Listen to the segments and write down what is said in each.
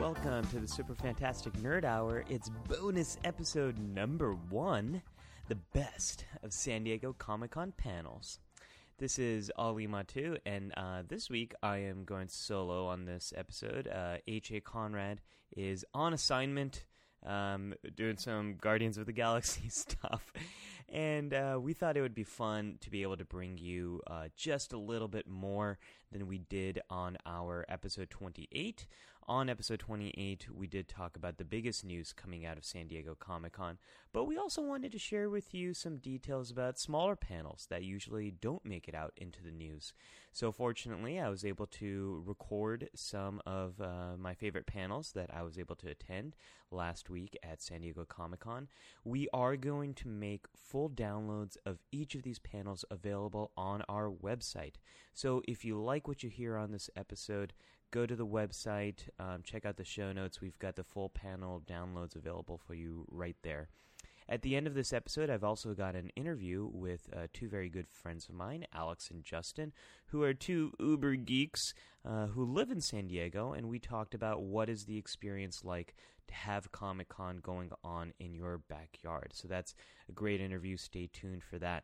Welcome to the Super Fantastic Nerd Hour. It's bonus episode number one the best of San Diego Comic Con panels. This is Ali Mattu, and uh, this week I am going solo on this episode. Uh, H.A. Conrad is on assignment um, doing some Guardians of the Galaxy stuff. And uh, we thought it would be fun to be able to bring you uh, just a little bit more than we did on our episode 28. On episode 28, we did talk about the biggest news coming out of San Diego Comic Con, but we also wanted to share with you some details about smaller panels that usually don't make it out into the news. So, fortunately, I was able to record some of uh, my favorite panels that I was able to attend last week at San Diego Comic Con. We are going to make full downloads of each of these panels available on our website. So if you like what you hear on this episode, go to the website, um, check out the show notes. We've got the full panel downloads available for you right there. At the end of this episode, I've also got an interview with uh, two very good friends of mine, Alex and Justin, who are two uber geeks uh, who live in San Diego, and we talked about what is the experience like to have Comic Con going on in your backyard. So that's a great interview. Stay tuned for that.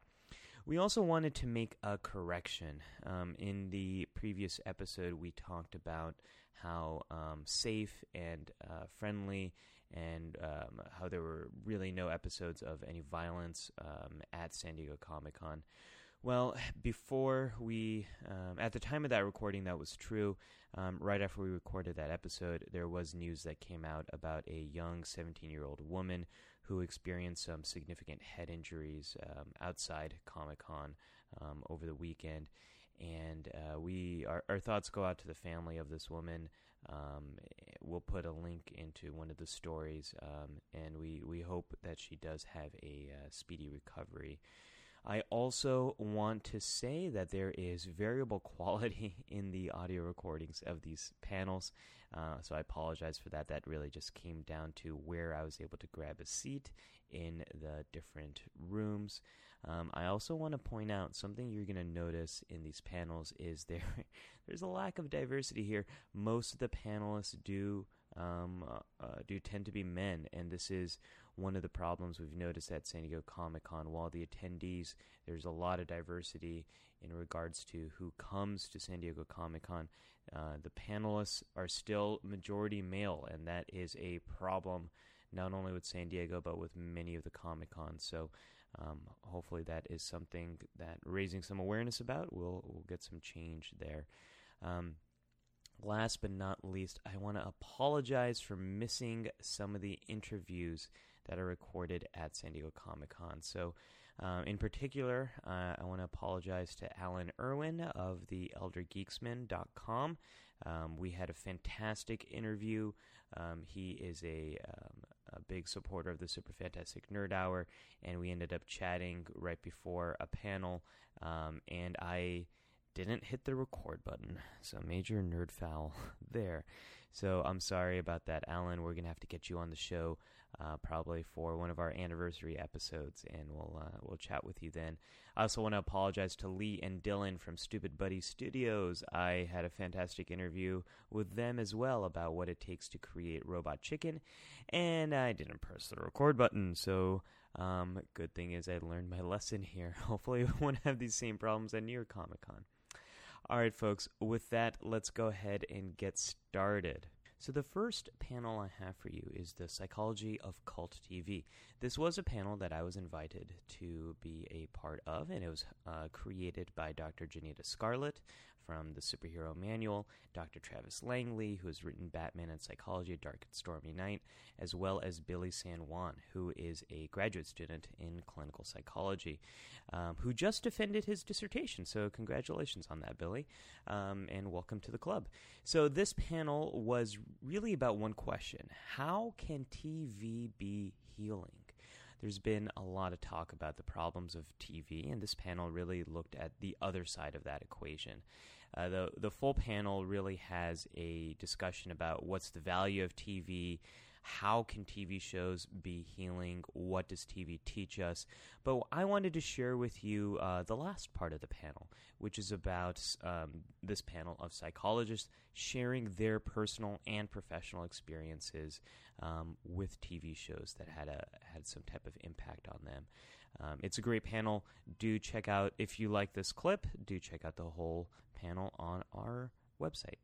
We also wanted to make a correction. Um, in the previous episode, we talked about how um, safe and uh, friendly and um, how there were really no episodes of any violence um, at San Diego Comic Con. Well, before we, um, at the time of that recording, that was true. Um, right after we recorded that episode, there was news that came out about a young 17 year old woman who experienced some significant head injuries um, outside Comic Con um, over the weekend. And uh, we, our, our, thoughts go out to the family of this woman. Um, we'll put a link into one of the stories, um, and we, we hope that she does have a uh, speedy recovery. I also want to say that there is variable quality in the audio recordings of these panels, uh, so I apologize for that. That really just came down to where I was able to grab a seat in the different rooms. Um, I also want to point out something you're going to notice in these panels is there there's a lack of diversity here. Most of the panelists do um, uh, uh, do tend to be men, and this is one of the problems we've noticed at San Diego Comic Con. While the attendees, there's a lot of diversity in regards to who comes to San Diego Comic Con. Uh, the panelists are still majority male, and that is a problem not only with San Diego but with many of the Comic Cons. So um, hopefully that is something that raising some awareness about. We'll we'll get some change there. Um, Last but not least, I want to apologize for missing some of the interviews that are recorded at San Diego Comic Con. So, uh, in particular, uh, I want to apologize to Alan Irwin of the ElderGeeksman.com. Um, we had a fantastic interview. Um, he is a, um, a big supporter of the Super Fantastic Nerd Hour, and we ended up chatting right before a panel. Um, and I didn't hit the record button. So major nerd foul there. So I'm sorry about that, Alan. We're gonna have to get you on the show uh, probably for one of our anniversary episodes, and we'll uh, we'll chat with you then. I also want to apologize to Lee and Dylan from Stoopid Buddy Stoodios. I had a fantastic interview with them as well about what it takes to create Robot Chicken, and I didn't press the record button. So um, good thing is I learned my lesson here. Hopefully, we won't have these same problems at New York Comic Con. All right, folks, with that, let's go ahead and get started. So, the first panel I have for you is the psychology of cult TV. This was a panel that I was invited to be a part of, and it was uh, created by Dr. Janina Scarlet from the Superhero Manual, Dr. Travis Langley, who has written Batman and Psychology, Dark and Stormy Night, as well as Billy San Juan, who is a graduate student in clinical psychology, um, who just defended his dissertation. So, congratulations on that, Billy, um, and welcome to the club. So, this panel was really about one question How can TV be healing? There's been a lot of talk about the problems of TV, and this panel really looked at the other side of that equation. Uh, the, the full panel really has a discussion about what's the value of TV, how can TV shows be healing? What does TV teach us? But I wanted to share with you uh, the last part of the panel, which is about um, this panel of psychologists sharing their personal and professional experiences um, with TV shows that had a had some type of impact on them. Um, it's a great panel. Do check out if you like this clip. Do check out the whole panel on our website.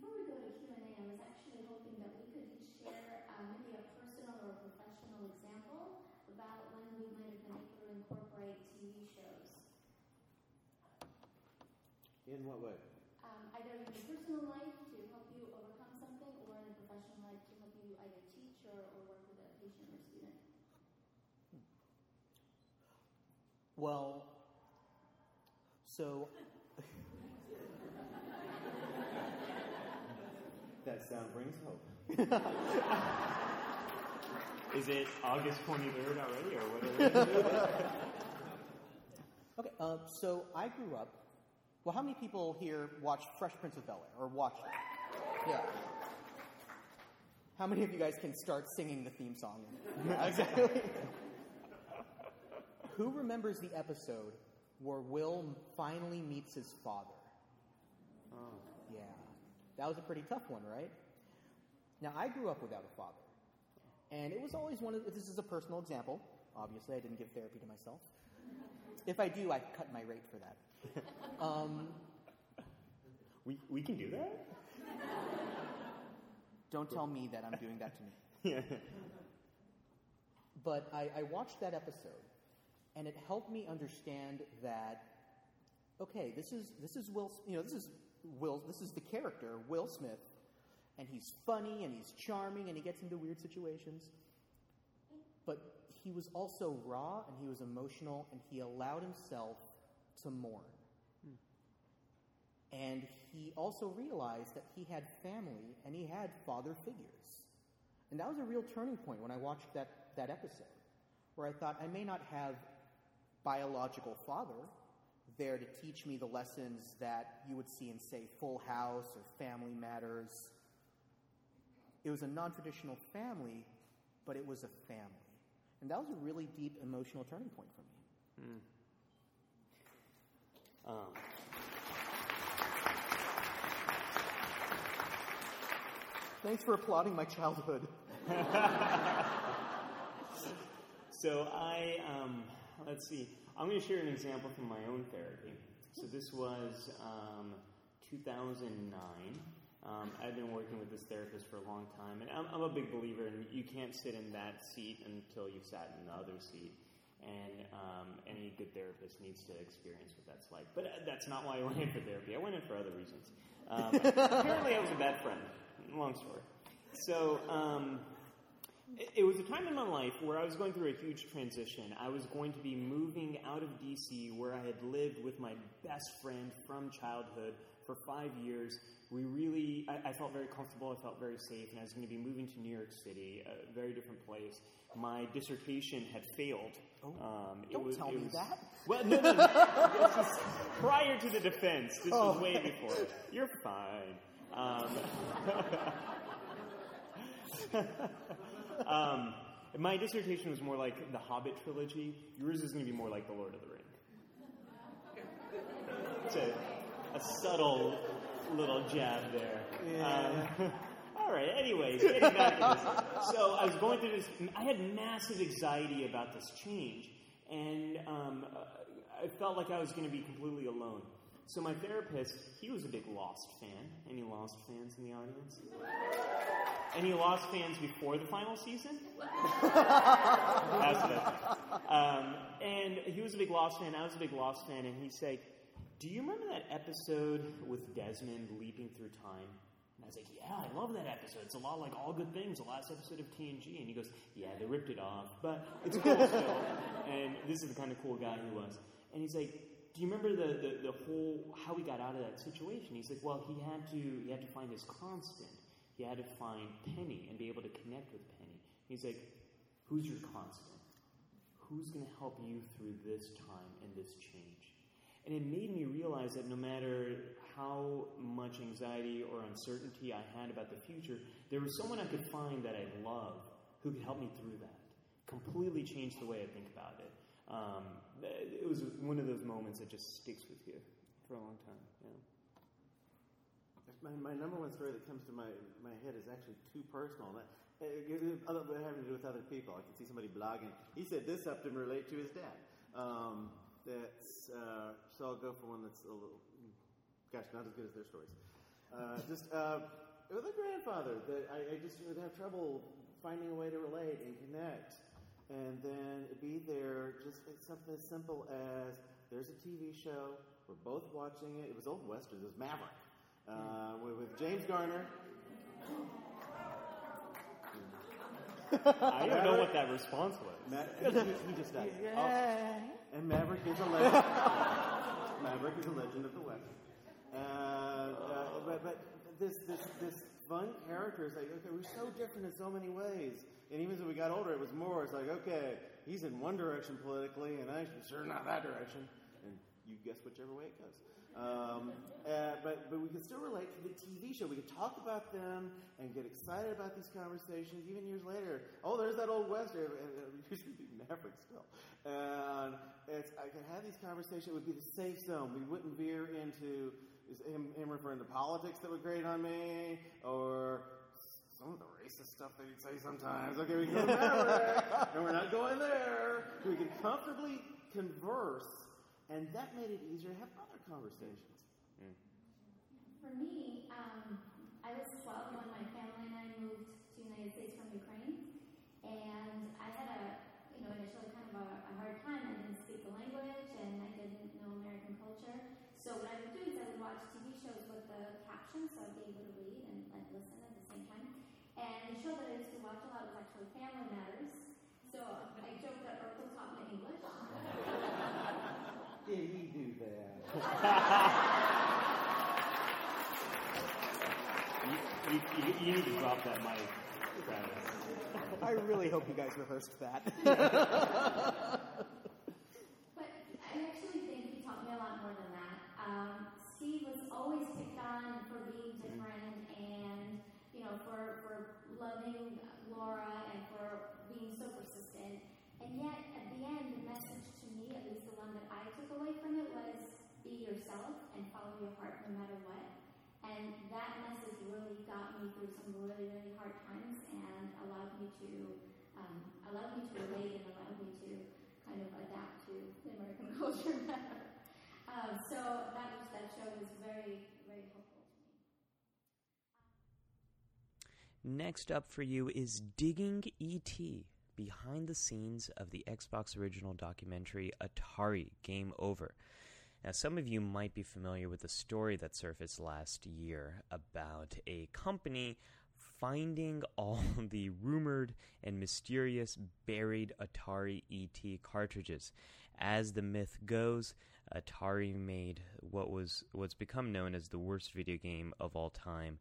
Before we go to Q and A, I was actually hoping that we could each share uh, maybe a personal or professional example about when we might have been able to incorporate TV shows, In what way? um, either in your personal life to help you overcome something, or in a professional life to help you either teach or, or work with a patient or student. Well, so That sound brings hope. Is it August 23rd already, or whatever? okay, uh, so I grew up. Well, how many people here watch Fresh Prince of Bel Air or watched it? Yeah. How many of you guys can start singing the theme song? exactly. Who remembers the episode where Will finally meets his father? Oh. Yeah. That was a pretty tough one, right? Now, I grew up without a father. And it was always one of this is a personal example. Obviously, I didn't give therapy to myself. If I do, I cut my rate for that. Um, We, we can do that? don't tell me that I'm doing that to me. Yeah. But I, I watched that episode, and it helped me understand that okay, this is this is Will. You know, this is Will. This is the character Will Smith, and he's funny and he's charming and he gets into weird situations. But he was also raw and he was emotional and he allowed himself to mourn. And he also realized that he had family and he had father figures. And that was a real turning point when I watched that, that episode, where I thought I may not have biological father there to teach me the lessons that you would see in, say, Full House or Family Matters. It was a non traditional family, but it was a family. And that was a really deep emotional turning point for me. Um, Thanks for applauding my childhood. so I, um, let's see, I'm going to share an example from my own therapy. So this was um, 2009. Um, I've been working with this therapist for a long time, and I'm, I'm a big believer in you can't sit in that seat until you've sat in the other seat. And um, any good therapist needs to experience what that's like. But uh, that's not why I went in for therapy. I went in for other reasons. Um, apparently, I was a bad friend. Long story. So, um, it, was a time in my life where I was going through a huge transition. I was going to be moving out of DC, where I had lived with my best friend from childhood for five years. We really, I, I felt very comfortable, I felt very safe, and I was going to be moving to New York City, a very different place. My dissertation had failed. Um, it Don't was- tell me was- that. Well, no, no, no. This is prior to the defense. This Oh. was way before. You're fine. Um, um, my dissertation was more like the Hobbit trilogy. Yours is going to be more like the Lord of the Ring. It's a, a subtle little jab there. Um, all right. Anyways, getting back to this. So I was going through this. I had massive anxiety about this change, and um, I felt like I was going to be completely alone. So my therapist, he was a big Lost fan. Any Lost fans in the audience? Any Lost fans before the final season? Um, and he was a big Lost fan. I was a big Lost fan. And he'd say, "Do you remember that episode with Desmond leaping through time?" And I was like, "Yeah, I love that episode. It's a lot like All Good Things, the last episode of TNG." And he goes, "Yeah, they ripped it off, but it's cool still." and this is the kind of cool guy he was. And he's like, "Do you remember the, the, the whole how he got out of that situation?" He's like, "Well, he had to he had to find his constant. He had to find Penny and be able to connect with Penny." He's like, "Who's your constant? Who's going to help you through this time and this change?" And it made me realize that no matter how much anxiety or uncertainty I had about the future, there was someone I could find that I love who could help me through that. Completely changed the way I think about it. Um, it was one of those moments that just sticks with you for a long time. Yeah. My, my number one story that comes to my, my head is actually too personal. That, uh, having to do with other people. I can see somebody blogging. He said this helped him relate to his dad. Um, that's uh, so I'll go for one that's a little, gosh, not as good as their stories. Uh, just uh, with a grandfather that I, I just would have trouble finding a way to relate and connect, and then be there. Just something as simple as there's a TV show. We're both watching it. It was old westerns. It was Maverick uh, with, with James Garner. I don't know what that response was. Ma- he, just died. Yeah. Oh. And Maverick is a legend. Maverick is a legend of the West. Uh, uh, but, but this, this, this fun character is like, okay, we're so different in so many ways. And even as we got older, it was more, it's like, okay, he's in one direction politically, and I'm sure not that direction. And you guess whichever way it goes. Um, uh, but, but we can still relate to the TV show. We can talk about them and get excited about these conversations even years later. Oh, there's that old Western. It used be Maverick still. And it's, I can have these conversations. It would be the safe zone. We wouldn't veer into him, him referring to politics that would grate on me or some of the racist stuff that he'd say sometimes. Okay, we can go Maverick, and we're not going there. We can comfortably converse, and that made it easier to have other conversations? Mm. For me, um, I was 12 when my family and I moved to the United States from Ukraine, and I had a, you know, initially kind of a, a hard time. I didn't speak the language, and I didn't know American culture. So what I would do is I would watch TV shows with the captions, so I'd be able to read and like listen at the same time. And the show that I used to watch a lot was actually Family Matters. So I joked that Urkel taught me English. Did he do that? you, you, you, need to drop that mic, I really hope you guys rehearsed that. but I actually think he taught me a lot more than that. Um, Steve was always picked on for being different and, you know, for, for loving Laura and for being so persistent. And yet, at the end, the message to me, at least the one that I took away from it, was be yourself and follow your heart no matter what. And that message really got me through some really, really hard times and allowed me to um, allowed me to relate and allowed me to kind of adapt to the American culture better. Um, so that was that show was very, very helpful to me. Next up for you is Digging ET behind the scenes of the Xbox original documentary Atari Game Over. Now, some of you might be familiar with the story that surfaced last year about a company finding all the rumored and mysterious buried Atari ET cartridges. As the myth goes, Atari made what was what's become known as the worst video game of all time.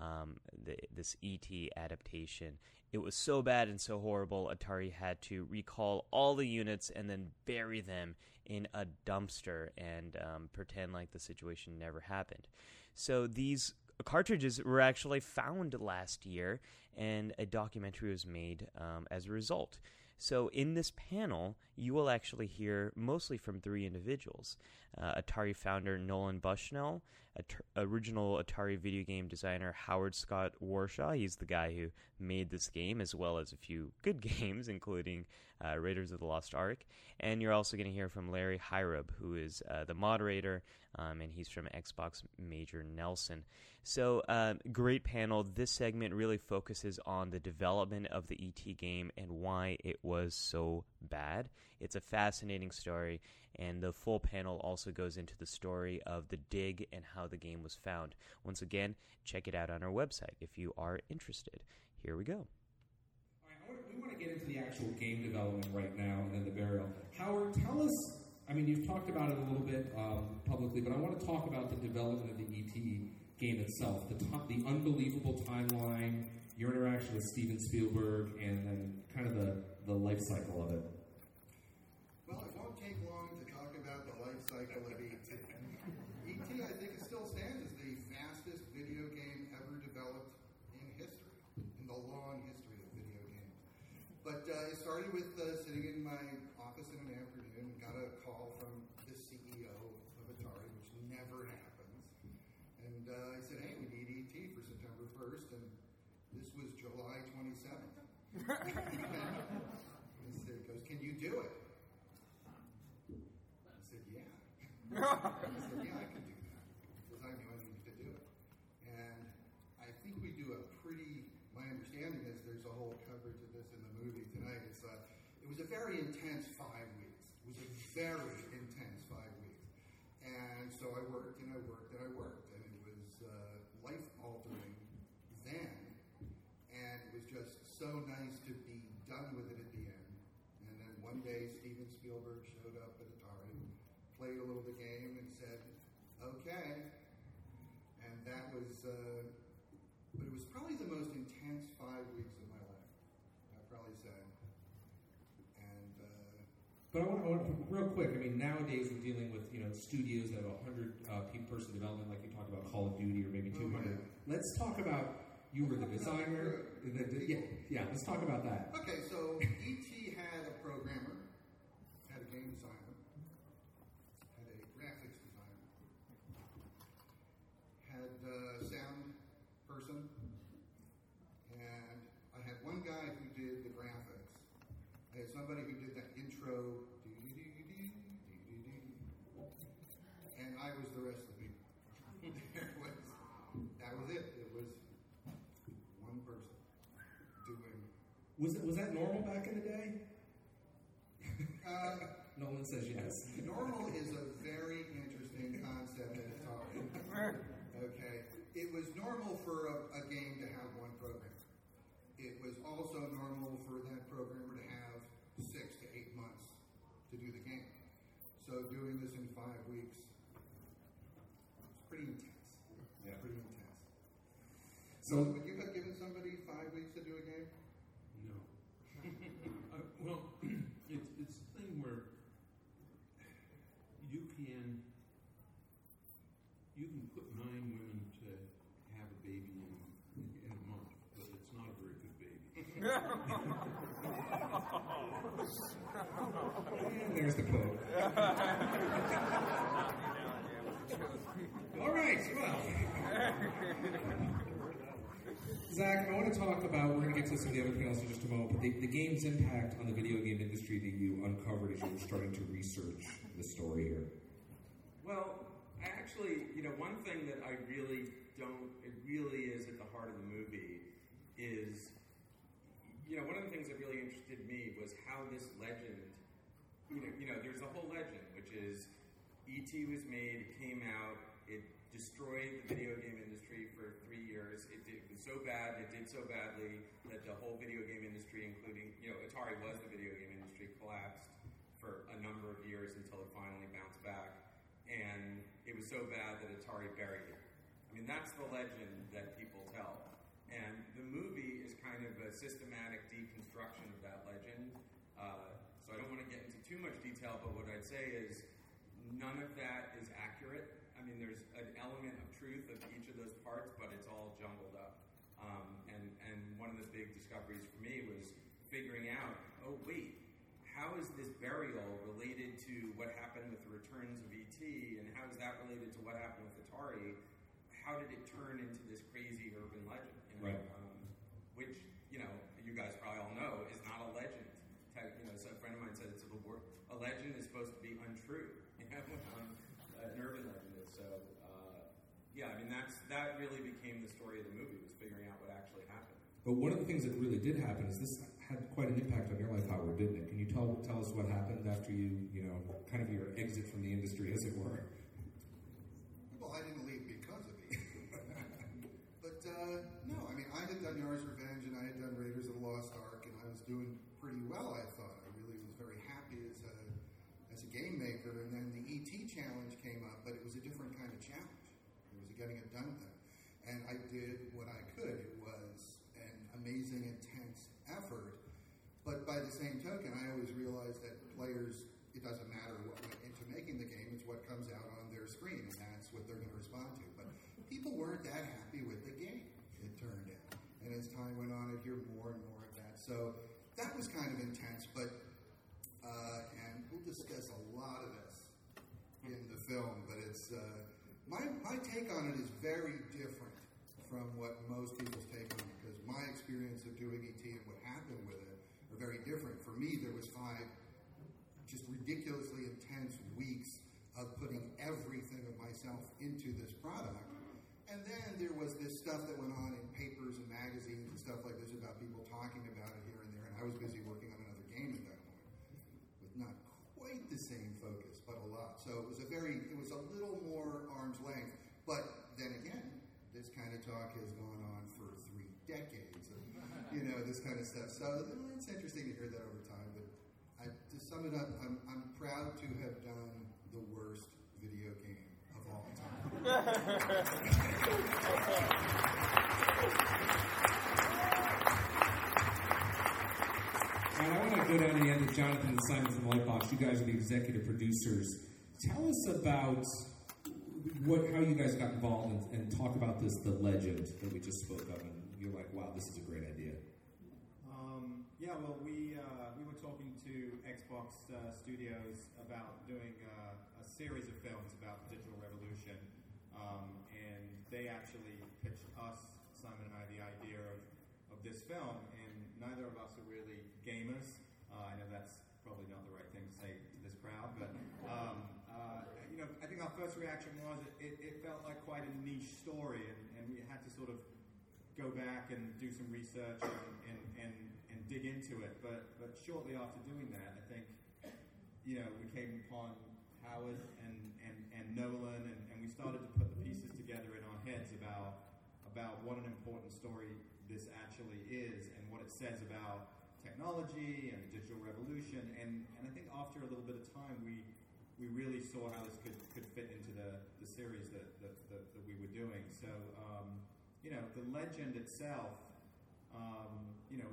Um, the, this ET adaptation. It was so bad and so horrible, Atari had to recall all the units and then bury them in a dumpster and um, pretend like the situation never happened. So these cartridges were actually found last year, and a documentary was made um, as a result. So, in this panel, you will actually hear mostly from three individuals uh, Atari founder Nolan Bushnell, At- original Atari video game designer Howard Scott Warshaw. He's the guy who made this game, as well as a few good games, including uh, Raiders of the Lost Ark. And you're also going to hear from Larry Hryb, who is uh, the moderator, um, and he's from Xbox Major Nelson. So, uh, great panel. This segment really focuses on the development of the ET game and why it was so bad. It's a fascinating story, and the full panel also goes into the story of the dig and how the game was found. Once again, check it out on our website if you are interested. Here we go. we want to get into the actual game development right now and then the burial. Howard, tell us. I mean, you've talked about it a little bit um, publicly, but I want to talk about the development of the ET game itself, the, top, the unbelievable timeline, your interaction with Steven Spielberg, and then kind of the, the life cycle of it. Well, it won't take long to talk about the life cycle of ET. But uh, it started with uh, sitting in my office in an afternoon and got a call from the CEO of Atari, which never happens. And uh, I said, hey, we need ET for September 1st, and this was July 27th. he said, can you do it? I said, yeah. I said, yeah, I can do that. Because I knew I needed to do it. And I think we do a pretty, my understanding is there's a whole coverage of this in the movie tonight. It's a, it was a very intense five weeks. It was a very intense five weeks. And so I I worked and I worked. And it was uh, life altering then. And it was just so nice to be done with it at the end. And then one day Steven Spielberg showed up at Atari, played a little of the game, and said, okay. And that was, uh, but it was probably the most intense five weeks of my life. I'd probably say. And uh, But I want, I want to, real quick. I mean, nowadays we're dealing with you know studios that have a hundred uh, person development, like you talked about Call of Duty or maybe Oh, two hundred. yeah. Let's talk about you were the designer. The, the- yeah, yeah. Let's talk about that. Okay, so ET had a programmer, had a game designer, had a graphics designer, had a sound person, and I had one guy who did the graphics. I had somebody who did that intro, doo-doo-doo-doo, doo-doo-doo, and I was the rest of the people. There was, that was it. It was one person doing Was was that normal back in the day? Uh, Nolan says yes. normal is a very interesting concept at Atari. Okay, it was normal for a, a game to have one programmer. It was also normal for that programmer to have six to eight months to do the game. So doing this in five weeks was pretty intense. Yeah. Pretty intense. So would you have given somebody five weeks to do a game? No. uh, well, it's it's a thing where you can you can put nine women to have a baby in in a month, but it's not a very good baby. and there's the quote. All right. Well. Zak, I want to talk about, we're going to get to some of the other panels in just a moment, but the, the game's impact on the video game industry that you uncovered as you were starting to research the story here. Well, I actually, you know, one thing that I really don't, it really is at the heart of the movie is, you know, one of the things that really interested me was how this legend, you know, you know, there's a whole legend, which is E.T. was made, it came out, it destroyed the video game industry for three years. It, did, it was so bad, it did so badly that the whole video game industry, including, you know, Atari was the video game industry, collapsed for a number of years until it finally bounced back. And it was so bad that Atari buried it. I mean, that's the legend that people tell. And the movie is kind of a systematic deconstruction of that legend. Uh, so I don't want to get into too much detail, but what I'd say is none of that is accurate. I mean, there's an element of truth of each of those parts, but it's all jumbled up. Um, and, and one of the big discoveries for me was figuring out, oh, wait, how is this burial related to what happened with the returns of ET, and how is that related to what happened with Atari? How did it turn into this crazy urban legend? You know, Right. um, which you know you guys probably all know is not a legend. Te- You know, so a friend of mine said it's a, wor- a legend is supposed to be untrue. You know, um, an urban legend is. So uh, yeah, I mean that's that really became the story of the movie was figuring out what actually happened. But one of the things that really did happen is this had quite an impact on your life, Howard, didn't it? Can you tell tell us what happened after you, you know, kind of your exit from the industry, as it were? Well, I didn't leave because of it. but uh, no, I mean, I had done Yars Revenge and I had done Raiders of the Lost Ark, and I was doing pretty well. I thought I really was very happy as a as a game maker. And then the ET challenge came up, but it was a different kind of challenge. It was a getting it done thing, and I did what I could. It was an amazing, intense effort. But by the same token, I always realized that players, it doesn't matter what went into making the game, it's what comes out on their screen, and that's what they're going to respond to. But people weren't that happy with the game, it turned out. And as time went on, I'd hear more and more of that. So that was kind of intense, but uh, and we'll discuss a lot of this in the film. But it's uh, my my take on it is very different from what most people's take on it because my experience of doing ET and what happened with it are very different. For me, there was five just ridiculously intense weeks of putting everything of myself into this product. And then there was this stuff that went on in papers and magazines and stuff like this about people talking about it here and there. And I was busy working on another game at that point with not quite the same focus. So it was a very, it was a little more arm's length. But then again, this kind of talk has gone on for three decades. Of, you know, this kind of stuff. So it's interesting to hear that over time. But I, to sum it up, I'm, I'm proud to have done the worst video game of all time. And I want to go down to the end of Jonathan and Simon from Lightbox. You guys are the executive producers. Tell us about what how you guys got involved and, and talk about this the legend that we just spoke of. And you're like, wow, this is a great idea. Um, yeah, well, we uh, we were talking to Xbox uh, Studios about doing uh, a series of films about the digital revolution, um, and they actually pitched us, Simon and I, the idea of, of this film. And neither of us are really gamers. Uh, I know that's probably not the right thing to say to this crowd, but um, uh, you know, I think our first reaction was it, it felt like quite a niche story, and, and we had to sort of go back and do some research and, and, and, and dig into it. But, but shortly after doing that, I think, you know, we came upon Howard and, and, and Nolan, and, and we started to put the pieces together in our heads about, about what an important story this actually is and what it says about technology and the digital revolution. And, and I think after a little bit of time, we, we really saw how this could, could fit into the, the series that, that, that, that we were doing. So, um, you know, the legend itself, um, you know,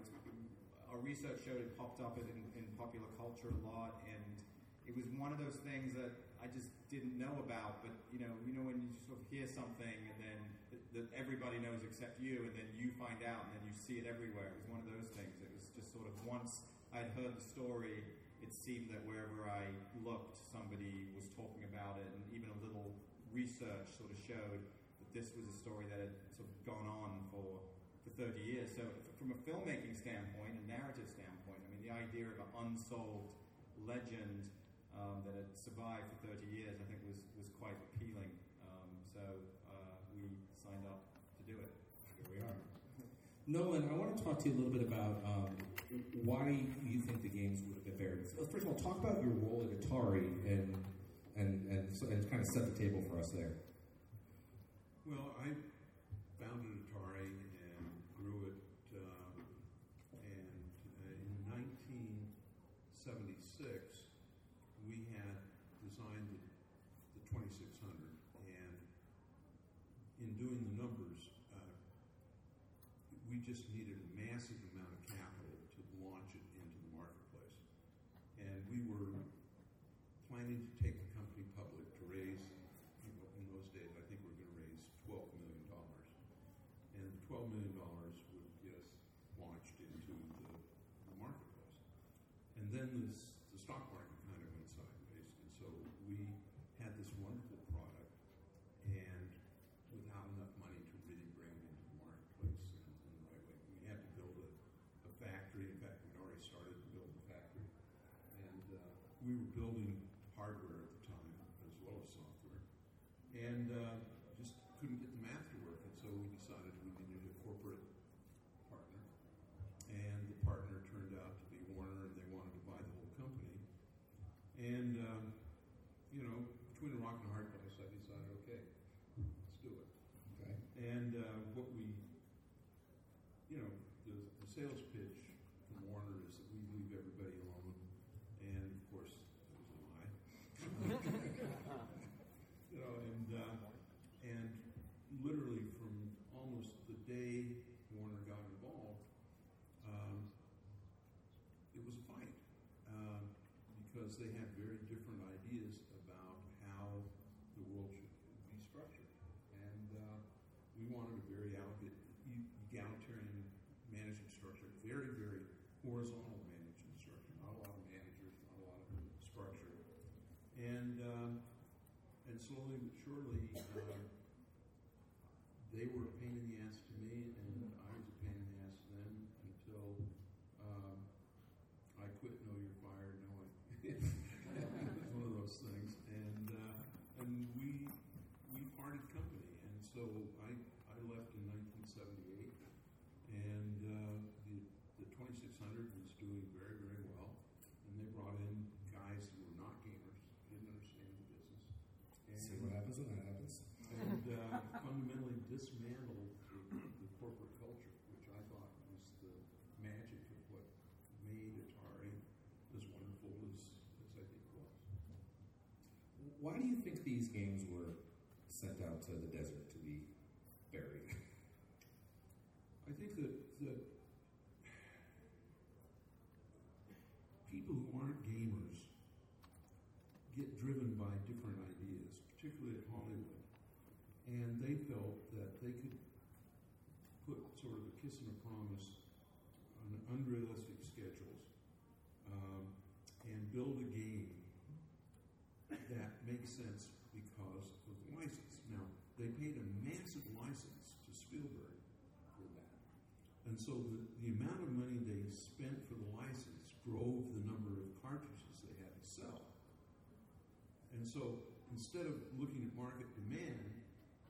our research showed it popped up in, in popular culture a lot, and it was one of those things that I just didn't know about. But you know, you know when you sort of hear something and then that everybody knows except you, and then you find out, and then you see it everywhere. It was one of those things. It was just sort of once I'd heard the story, it seemed that wherever I looked, somebody was talking about it, and even a little research sort of showed that this was a story that had sort of gone on for, for 30 years. So, from a filmmaking standpoint, a narrative standpoint, I mean, the idea of an unsolved legend um, that had survived for 30 years, I think, was, was quite appealing. Um, so, uh, we signed up to do it. Here we are. Nolan, I want to talk to you a little bit about um, why you think the games would have been better. First of all, talk about your role at Atari and and and, so, and kind of set the table for us there. Well, I founded Atari and grew it, um, and uh, in 1976 we had designed the, the 2600, and in doing the numbers, uh, we just needed a massive amount of capital to launch it into the marketplace. And we were planning to take the company public to raise, you know, in those days, I think we were going to raise $12 million. And $12 million would get us launched into the, the marketplace. And then this, the stock market kind of went sideways. And so we had this wonderful product and without enough money to really bring it into the marketplace in, in the right way. We had to build a, a factory. In fact, we'd already started to build the factory. And uh, we were building hardware at the time as well as software. And uh, just couldn't get the math to work. And so we decided we needed a corporate partner. And the partner turned out to be Warner, and they wanted to buy the whole company. And, um, you know, between a rock and a hard place, I decided, okay, let's do it. Okay. And uh, what we, you know, the, the sales pitch from Warner is that we leave everybody alone. And of course, that was a lie. you know, and, uh, and literally from almost the day Warner got involved, um, it was a fight um, because they had very different ideas about how the world should be structured. And uh, we wanted a very egalitarian management structure, very, very horizontal shortly, uh, they were a pain in the ass to me, and I was a pain in the ass to them until um, I quit. No, you're fired. No, I, it was one of those things, and uh, and we we parted company, and so I I left in 1978, and uh, the the 2600 was doing very very well, and they brought in guys who were not gamers, didn't understand the business. See what happens when that happens. And uh, fundamentally dismantled the, the corporate culture, which I thought was the magic of what made Atari as wonderful as, as I think it was. Why do you think these games were sent out to the desert to be buried? I think that, that people who aren't gamers get driven by different ideas, particularly at Hollywood. And they felt that they could put sort of a kiss and a promise on unrealistic schedules um, and build a game that makes sense because of the license. Now, they paid a massive license to Spielberg for that. And so the, the amount of money they spent for the license drove the number of cartridges they had to sell. And so instead of looking at market demand,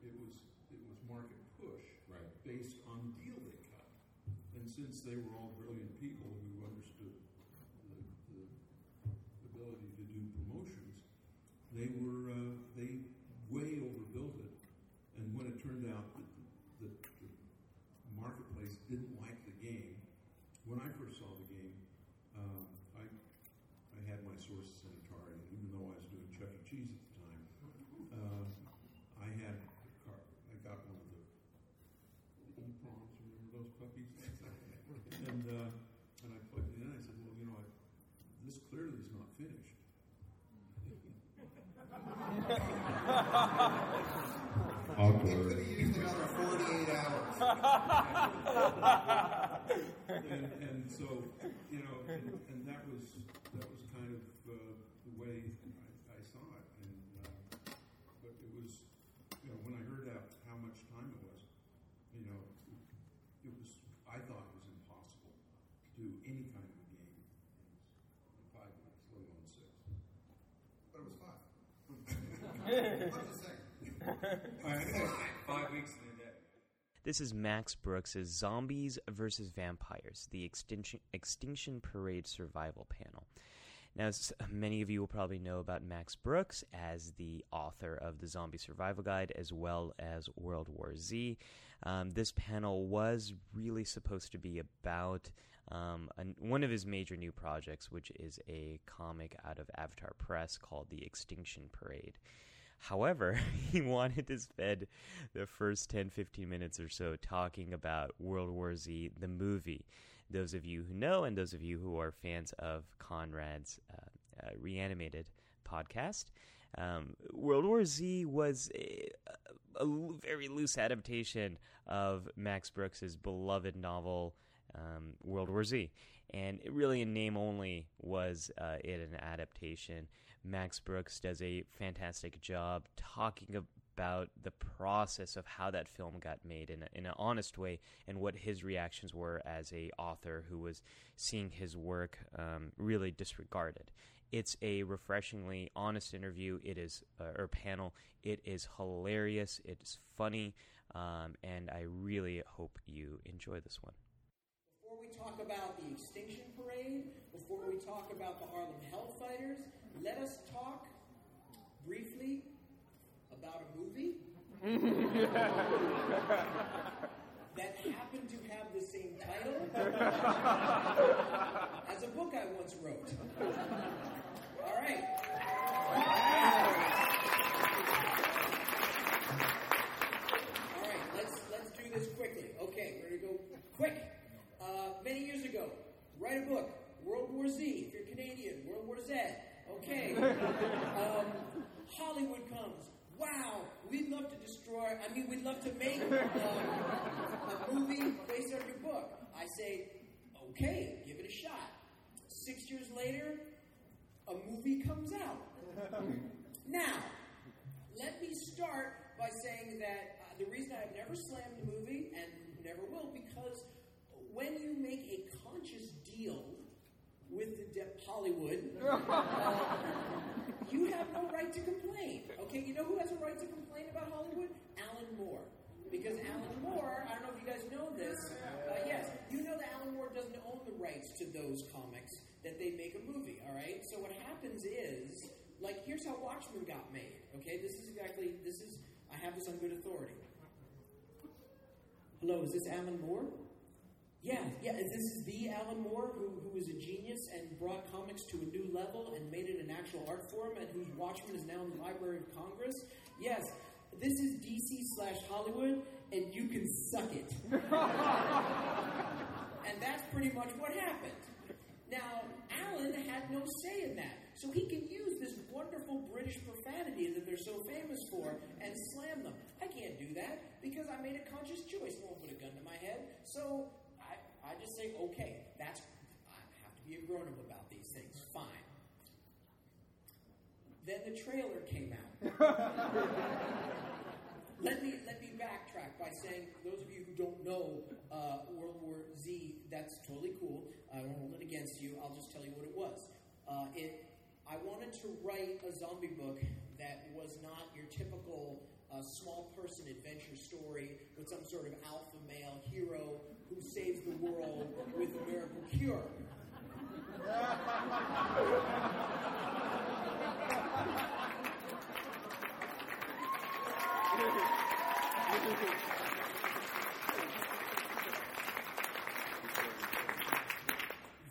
it was it was market push Right. based on the deal they cut. And since they were all brilliant people who understood the, the ability to do promotions, they were uh, they way overbuilt it. And when it turned out that the, the, the marketplace didn't like the game, when I first saw the game, um, I I had my sources in Atari, and even though I was doing Chuck E. Cheese at the time, uh, I had a car. I got one of the E-proms. Remember those puppies? and uh, and I plugged it in. I said, well, you know, I, this clearly is not finished. Awkward. could have used another 48 hours. and, and so, you know, and, and that was that was kind of uh, the way I, I saw it. And uh, but it was, you know, when I heard out how much time it was, you know, it was I thought it was impossible to do any kind of a game in five minutes, let alone six. But it was fun. I'm just saying. Five weeks in a day. This is Max Brooks' Zombies versus Vampires, the Extinction, Extinction Parade Survival Panel. Now, as many of you will probably know about Max Brooks as the author of the Zombie Survival Guide as well as World War Z. Um, this panel was really supposed to be about um, an, one of his major new projects, which is a comic out of Avatar Press called The Extinction Parade. However, he wanted to spend the first 10 15 minutes or so talking about World War Z, the movie. Those of you who know, and those of you who are fans of Conrad's uh, uh, reanimated podcast, um, World War Z was a very loose adaptation of Max Brooks's beloved novel um, World War Z, and it really in name only was uh, it an adaptation. Max Brooks does a fantastic job talking about the process of how that film got made in, a, in an honest way and what his reactions were as a author who was seeing his work um, really disregarded. It's a refreshingly honest interview. It is uh, or panel. It is hilarious. It is funny, um, and I really hope you enjoy this one. Before we talk about the Extinction Parade, before we talk about the Harlem Hellfighters, let us talk briefly about a movie that happened to have the same title as a book I once wrote. All right. All right, let's let's do this quickly. Okay, we're gonna go quick. Uh, many years ago, write a book, World War Z. If you're Canadian, World War Z. Okay. Um, Hollywood comes. Wow, we'd love to destroy. I mean, we'd love to make um, a movie based on your book. I say, okay, give it a shot. Six years later, a movie comes out. Now, Let me start by saying that uh, the reason I've never slammed a movie and never will because when you make a conscious deal with the de- Hollywood, you have no right to complain. Okay, you know who has a right to complain about Hollywood? Alan Moore. Because Alan Moore, I don't know if you guys know this, uh, yes, you know that Alan Moore doesn't own the rights to those comics that they make a movie, all right? So what happens is, like, here's how Watchmen got made, okay? This is exactly, this is, I have this on good authority. Hello, is this Alan Moore? Yeah, yeah, this is the Alan Moore who, who was a genius and brought comics to a new level and made it an actual art form and whose Watchmen is now in the Library of Congress. Yes, this is DC slash Hollywood and you can suck it. and that's pretty much what happened. Now, Alan had no say in that. So he can use this wonderful British profanity that they're so famous for and slam them. I can't do that because I made a conscious choice. No one put a gun to my head. So I, just say, okay, that's I have to be a grown up about these things. Fine. Then the trailer came out. let me let me backtrack by saying, those of you who don't know uh, World War Z, that's totally cool. I won't hold it against you. I'll just tell you what it was. Uh, it I wanted to write a zombie book that was not your typical uh, small person adventure story with some sort of alpha male hero who saves the world with a miracle cure.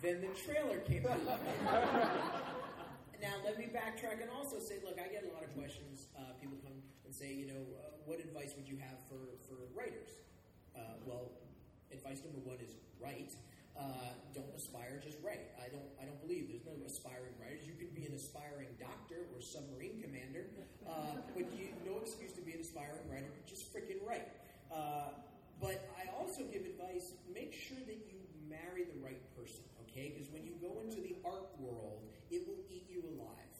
then the trailer came out. now, let me backtrack and also say, look, I get a lot of questions. Uh, people come and say, you know, uh, what advice would you have for, for writers? Uh, well, advice number one is write. Uh, don't aspire, just write. I don't. I don't believe there's no aspiring writers. You can be an aspiring doctor or submarine commander, uh, but you no excuse to be an aspiring writer. Just freaking write. Uh, but I also give advice: make sure that you marry the right person. Okay, because when you go into the art world, it will eat you alive.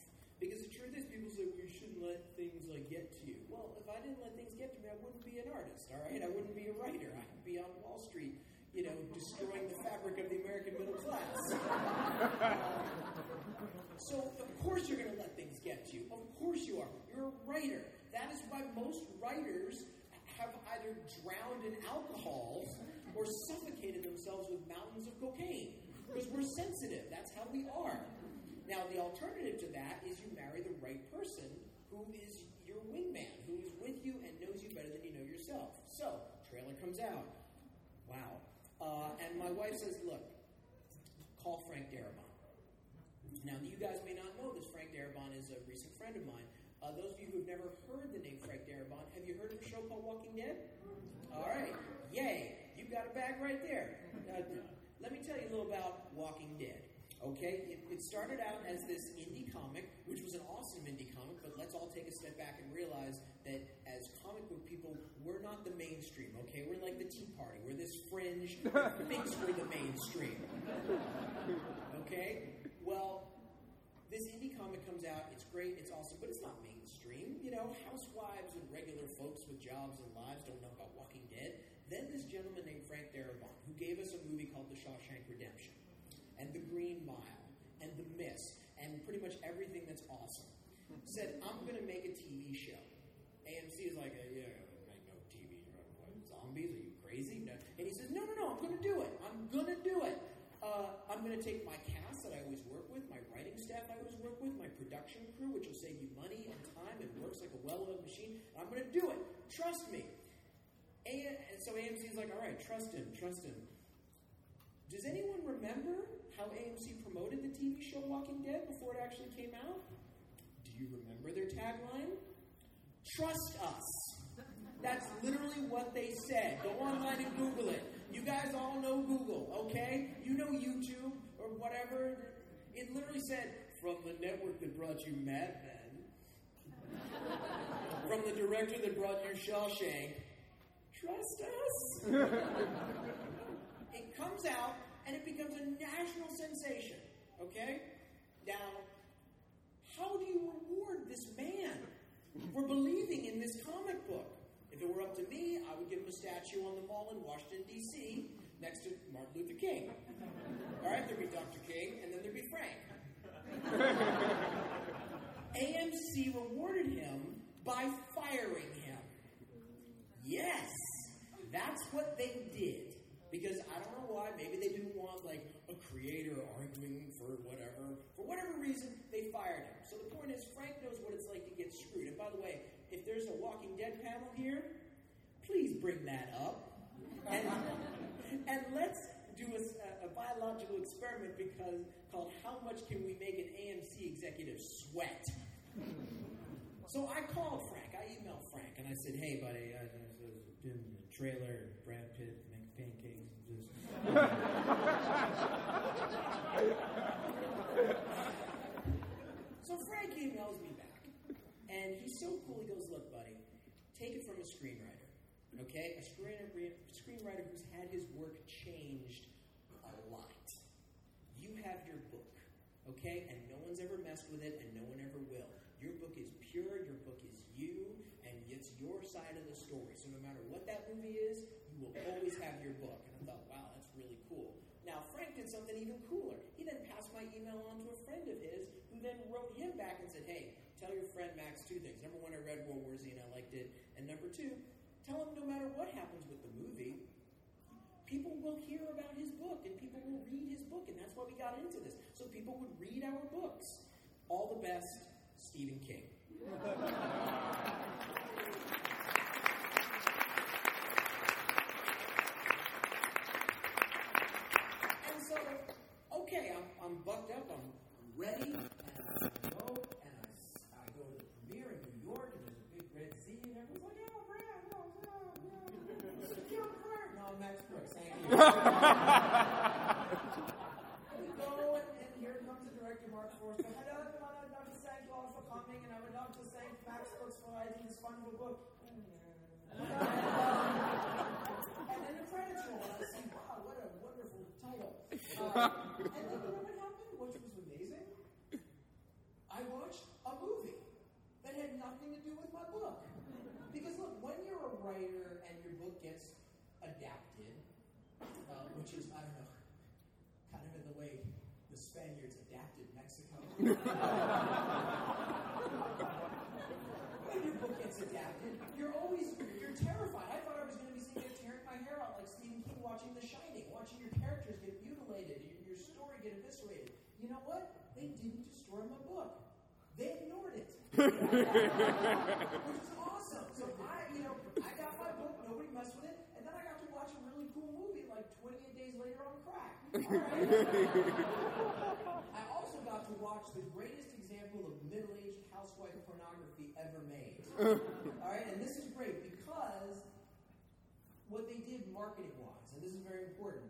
Because the truth is, people say well, you shouldn't let things like get to you. Well, if I didn't let things get to me, I wouldn't be an artist. All right, I wouldn't be a writer. I'd be on Wall Street you know, destroying the fabric of the American middle class. Um, so, of course, you're going to let things get to you. Of course, you are. You're a writer. That is why most writers have either drowned in alcohol or suffocated themselves with mountains of cocaine. Because we're sensitive. That's how we are. Now, the alternative to that is you marry the right person who is your wingman, who is with you and knows you better than you know yourself. So, trailer comes out. Wow. Uh, and my wife says, look, call Frank Darabont. Now, you guys may not know this. Frank Darabont is a recent friend of mine. Uh, those of you who have never heard the name Frank Darabont, have you heard of a show called Walking Dead? All right. Yay. You've got a bag right there. Uh, let me tell you a little about Walking Dead. Okay, it, it, started out as this indie comic, which was an awesome indie comic, but let's all take a step back and realize that as comic book people, we're not the mainstream, okay? We're like the Tea Party. We're this fringe that thinks we're the mainstream. Okay? Well, this indie comic comes out, it's great, it's awesome, but it's not mainstream. You know, housewives and regular folks with jobs and lives don't know about Walking Dead. Then this gentleman named Frank Darabont, who gave us a movie called The Shawshank Redemption and The Green Mile and The Mist and pretty much everything that's awesome. Said, I'm going to make a TV show. AMC is like, yeah, make no TV. What, zombies? Are you crazy? No. And he says, no, no, no, I'm going to do it. I'm going to do it. Uh, I'm going to take my cast that I always work with, my writing staff I always work with, my production crew, which will save you money and time and works like a well-oiled machine. I'm going to do it. Trust me. And, so AMC is like, all right, trust him, trust him. Does anyone remember how AMC promoted the TV show Walking Dead before it actually came out? Do you remember their tagline? Trust us. That's literally what they said. Go online and Google it. You guys all know Google, okay? You know YouTube or whatever. It literally said, from the network that brought you Mad Men, from the director that brought you Shawshank, trust us. it comes out and it becomes a national sensation. Okay? Now, how do you reward this man? for believing in this comic book. If it were up to me, I would give him a statue on the mall in Washington, D.C., next to Martin Luther King. All right, there'd be Dr. King, and then there'd be Frank. AMC rewarded him by firing him. Yes, that's what they did. Because I don't know why, maybe they didn't want like a creator arguing for whatever. For whatever reason, they fired him. So the point is, Frank knows what it's like to get screwed. And by the way, if there's a Walking Dead panel here, please bring that up. And, and let's do a, a biological experiment because called How Much Can We Make an AMC Executive Sweat? So I called Frank. I emailed Frank and I said, "Hey, buddy, I doing the trailer. Brad Pitt make pancakes. So Frank emails me back, and he's so cool. He goes, "Look, buddy, take it from a screenwriter, okay? A screenwriter, screenwriter who's had his work changed a lot. You have your book, okay, and no one's ever messed with it, and no one ever will. Your book is pure. Your book is you, and it's your side of the story. So no matter what that movie is, you will always have your book." And I thought, "Wow, that's really cool." Now Frank did something even cooler. He then passed my email on to a friend of his, who then wrote him back and said, "Hey, tell your friend Max two things. Number one, I read World War Z and I liked it, and number two, tell him no matter what happens with the movie, people will hear about his book and people will read his book, and that's why we got into this. So people would read our books. All the best, Stephen King. And so, okay, I'm, I'm bucked up, I'm ready, and I go, and I, s- I go to the premiere in New York, and there's a big red Z, and everyone's like, oh, Brad, no, no, no. Secure Brad. No, I'm Max Brooks, thank you. we go, and, and here comes the director, Mark Forster. Hello, everyone, I'd like to thank you all for coming, and I would like to thank Max Brooks for writing this wonderful book. and then the credits roll, and I see, wow, what a wonderful title. Uh, and then you know what happened, which was amazing? I watched a movie that had nothing to do with my book. Because look, when you're a writer and your book gets adapted, which is, I don't know, kind of in the way the Spaniards adapted Mexico. when your book gets adapted, you're always, you're terrified. I thought I was going to be sitting there tearing my hair out like Stephen King watching The Shining, watching your characters get mutilated, your, your story get eviscerated. You know what? They didn't destroy my book. They ignored it. Which is awesome. So I, you know, I got my book, nobody messed with it, and then I got to watch a really cool movie like 28 days later on crack. I also got to watch the greatest example of middle-aged housewife pornography ever made. All right, and this is great because what they did marketing-wise, and this is very important.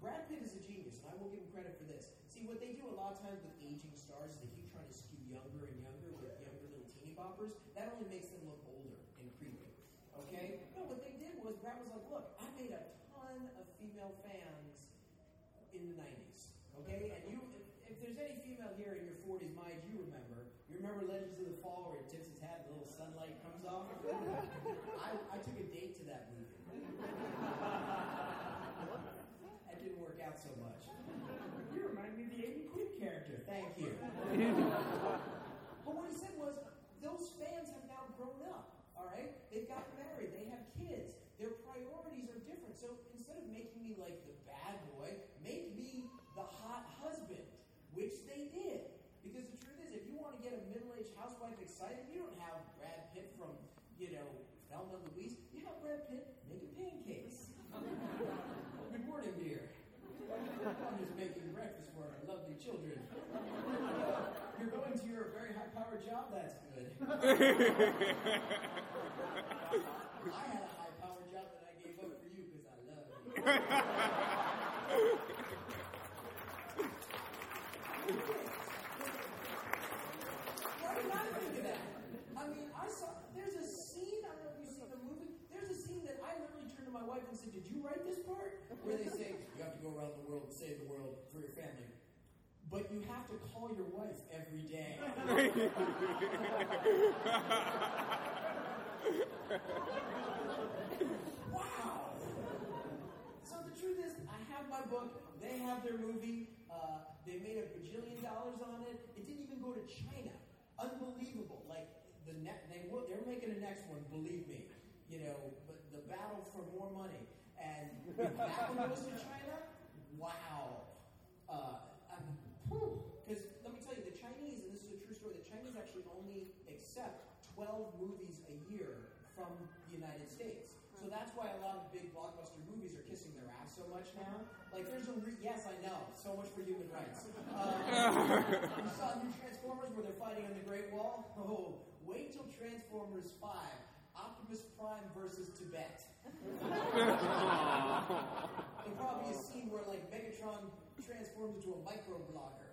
Brad Pitt is a genius, and I will give him credit for this. See, what they do a lot of times with aging stars is they keep trying to skew younger and younger with younger little teeny boppers. That only makes them look older and creepy. Okay? No, what they did was Brad was like, look, I made a ton of female fans in the 90s. Okay? And you, if, if there's any female here in your 40s, my age, you remember. You remember Legends of the Fall where it tips its hat and the little sunlight comes off? I, I took a date to that movie. That didn't work out so much. You remind me of the Aidan Quinn character. Thank you. but what he said was, those fans have now grown up. All right, they've got married. They have kids. Their priorities are different. So instead of making me like the bad boy, make me the hot husband, which they did. Because the truth is, if you want to get a middle-aged housewife excited, you don't have Brad Pitt from, you know, Thelma Louise. You have Brad Pitt making pancakes. Good morning, dear. I'm just making breakfast for our lovely children. You're going to your very high-powered job. That's good. I had a high-powered job that I gave up for you because I love you. I think of that? I mean, I saw there's a scene. I don't know if you've seen the movie. There's a scene that I literally turned to my wife and said, "Did you write this part?" Where they say you have to go around the world and save the world for your family. but you have to call your wife every day. wow. So the truth is, I have my book. They have their movie. Uh, they made a bajillion dollars on it. It didn't even go to China. Unbelievable. Like the ne- they will, they're making the next one. Believe me. You know, but the battle for more money. And if that one goes to China, wow. Because uh, let me tell you, the Chinese, and this is a true story, the Chinese actually only accept 12 movies a year from the United States. So that's why a lot of big blockbuster movies are kissing their ass so much now. Like, there's a re- yes, I know, so much for human rights. Um, you saw new Transformers where they're fighting on the Great Wall. Oh, wait till Transformers Five, Optimus Prime versus Tibet. There'll probably a scene where like Megatron transforms into a microblogger.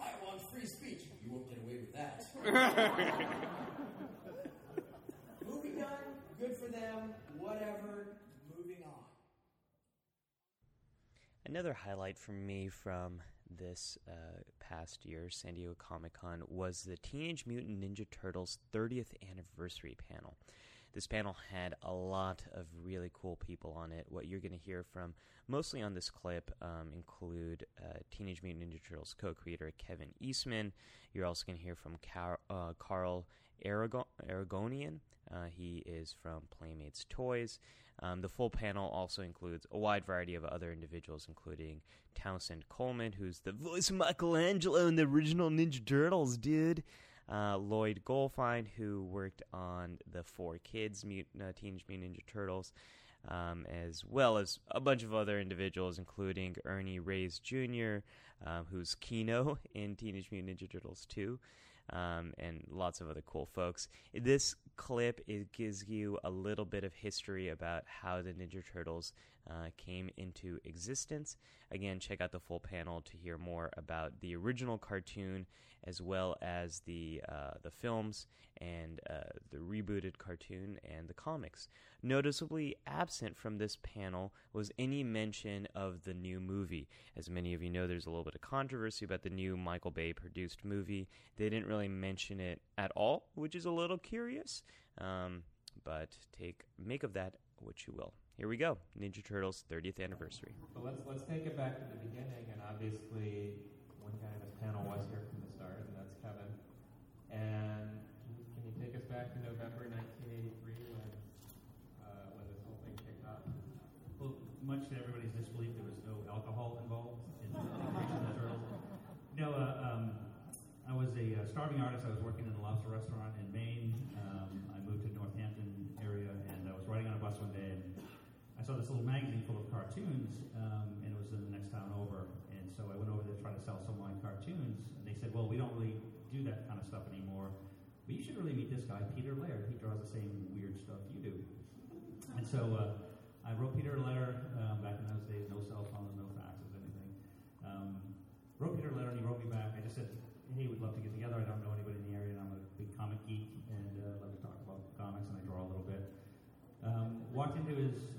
I want free speech. You won't get away with that. Movie done, good for them, whatever, moving on. Another highlight for me from this uh, past year, San Diego Comic Con, was the Teenage Mutant Ninja Turtles 30th anniversary panel. This panel had a lot of really cool people on it. What you're going to hear from mostly on this clip um, include uh, Teenage Mutant Ninja Turtles co creator Kevin Eastman. You're also going to hear from Car- uh, Carl Aragon- Aragonian. Uh, he is from Playmates Toys. Um, the full panel also includes a wide variety of other individuals, including Townsend Coleman, who's the voice of Michelangelo in the original Ninja Turtles, dude. Uh, Lloyd Goldfine, who worked on the Four Kids uh, Teenage Mutant Ninja Turtles, um, as well as a bunch of other individuals, including Ernie Reyes Jr., um, who's Keno in Teenage Mutant Ninja Turtles 2 um, and lots of other cool folks. This clip it gives you a little bit of history about how the Ninja Turtles uh, came into existence. Again, check out the full panel to hear more about the original cartoon as well as the uh, the films and uh, the rebooted cartoon and the comics. Noticeably absent from this panel was any mention of the new movie. As many of you know, there's a little bit of controversy about the new Michael Bay produced movie. They didn't really mention it at all, which is a little curious. Um, but take make of that what you will. Here we go, Ninja Turtles 30th anniversary. So let's let's take it back to the beginning, and obviously, one guy in this panel was here from the start, and that's Kevin. And can you, can you take us back to November 1983 when uh, when this whole thing kicked off? Well, much to everybody's disbelief, there was no alcohol involved in the creation of the turtles. No, uh, um, I was a uh, starving artist. I was working in a lobster restaurant in Maine. Um, I moved to the Northampton area, and I was riding on a bus one day, and I saw this little magazine full of cartoons, um, and it was in the next town over. And so I went over there to try to sell some of my cartoons, and they said, "Well, we don't really do that kind of stuff anymore, but you should really meet this guy, Peter Laird. He draws the same weird stuff you do." And so uh, I wrote Peter a letter um, back in those days, no cell phones, no faxes, anything. Um, wrote Peter a letter, and he wrote me back. I just said, "Hey, we'd love to get together. I don't know anybody in the area, and I'm a big comic geek, and uh, love to talk about comics, and I draw a little bit." Um, walked into his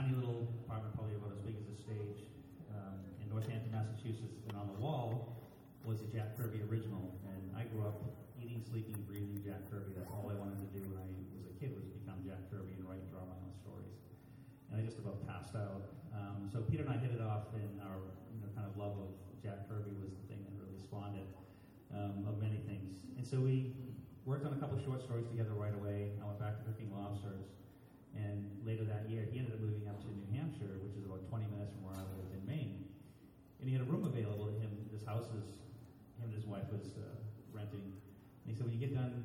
tiny little apartment, probably about as big as a stage, um, in Northampton, Massachusetts, and on the wall was a Jack Kirby original. And I grew up eating, sleeping, breathing Jack Kirby. That's all I wanted to do when I was a kid was become Jack Kirby and write and draw my own stories. And I just about passed out. Um, so Peter and I hit it off, and our you know, kind of love of Jack Kirby was the thing that really spawned it um, of many things. And so we worked on a couple of short stories together right away. I went back to cooking lobsters. And later that year, he ended up moving up to New Hampshire, which is about 20 minutes from where I lived in Maine. And he had a room available to him. This house is, him and his wife was uh, renting. And he said, when you get done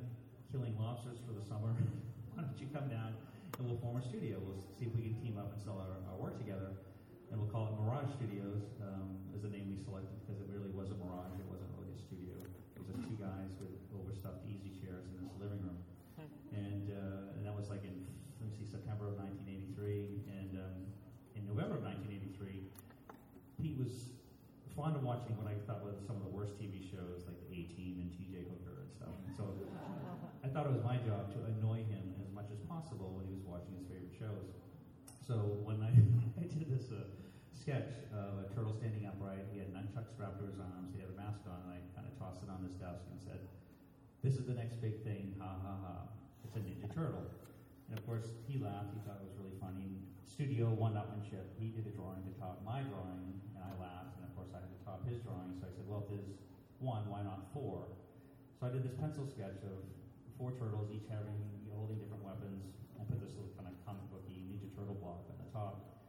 killing lobsters for the summer, why don't you come down and we'll form a studio. We'll see if we can team up and sell our, our work together. And we'll call it Mirage Studios, um, is the name we selected because it really was a mirage. It wasn't really a studio. It was just two guys with overstuffed easy chairs in this living room. And, uh, and that was like in, let me see, September of 1983. And um, in November of 1983, Pete was fond of watching what I thought were some of the worst TV shows, like the A Team and TJ Hooker and stuff. And so I thought it was my job to annoy him as much as possible when he was watching his favorite shows. So when night I did this uh, sketch of a turtle standing upright. He had nunchucks strapped to his arms. He had a mask on, and I kind of tossed it on this desk and said, "This is the next big thing. Ha ha ha! It's a Ninja Turtle." And of course, he laughed. He thought it was really funny. Studio one-upmanship. He did a drawing to top my drawing, and I laughed. And of course, I had to top his drawing. So I said, "Well, if there's one, why not four? So I did this pencil sketch of four turtles, each having holding different weapons. I put this little kind of comic booky Ninja Turtle block on the top,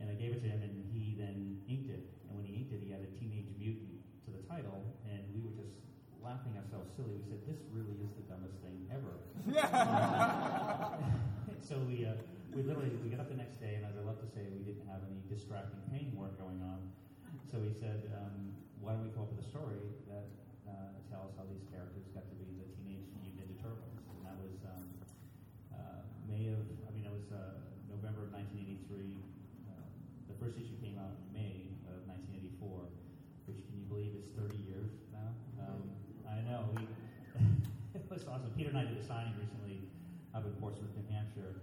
and I gave it to him, and he then inked it. And when he inked it, he added Teenage Mutant to the title, and we were just laughing ourselves silly. We said, "This really is the dumbest thing ever." so we uh, we literally we got up the next day, and as I love to say, we didn't have any distracting painting work going on. So he said, um, "Why don't we come up with a story that uh, tells how these characters got to be the Teenage Mutant Ninja Turtles?" And that was um, uh, May of, I mean, it was uh, November of 1983. Uh, the first issue came out in May of 1984, which can you believe is 30 years now? Um, I know. We, it was awesome. Peter and I did a signing recently up in Portsmouth, New Hampshire.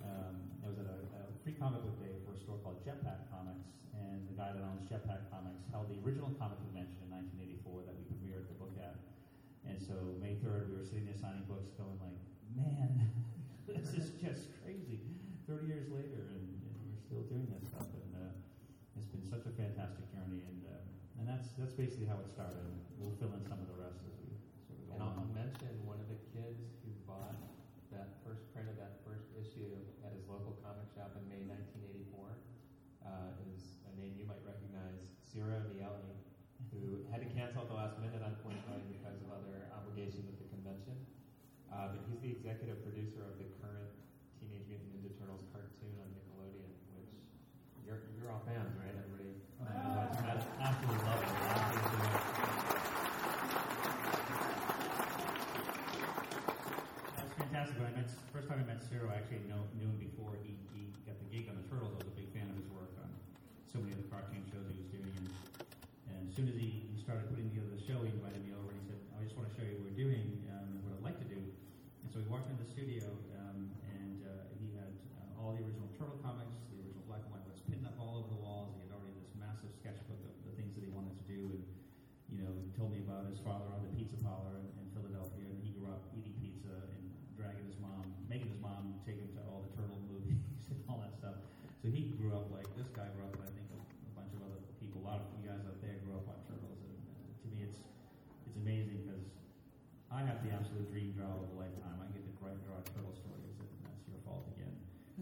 Um, it was at a, a free comic book day for a store called Jetpack Comics, and the guy that owns Jetpack Comics held the original comic convention in 1984 that we premiered the book at. And so May 3rd, we were sitting there signing books, going like, "Man, this is just crazy." 30 years later, and, and we're still doing this stuff, and uh, it's been such a fantastic journey. And uh, and that's that's basically how it started. We'll fill in some of the rest as we sort of go And I'll mention one of the kids who bought that first print of that first issue at his local comic shop in May 1984 uh, is a name you might recognize, Ciro Nieli, who had to cancel at the last minute, on unfortunately, because of other obligations at the convention. Uh, but he's the executive producer of the current Teenage Mutant Ninja Turtles cartoon on Nickelodeon, which you're, you're all fans, right? Everybody. That's absolutely lovely. That's fantastic. When I met, first time I met Ciro, I actually know, knew him before he, he got the gig on the Turtles. I was a big fan of his work on so many of the cartoon shows he was doing. And, and as soon as he, he started putting together the show, he invited me over and he said, I just want to show you what we're doing um, and what I'd like to do. And so we walked into the studio um, and uh, he had uh, all the original Turtle comics, the original black and white ones pinned up all over the walls. He had already this massive sketchbook of the things that he wanted to do. And, you know, he told me about his father on the pizza parlor in, in Philadelphia. And he grew up eating pizza and dragging his mom, making his mom take him to all the Turtle movies and all that stuff. So he grew up like this guy grew up, and I think a, a bunch of other people, a lot of you guys out there grew up on Turtles. And uh, to me, it's it's amazing because I have the absolute dream job of a lifetime. I get to write draw turtle stories, and that's your fault again.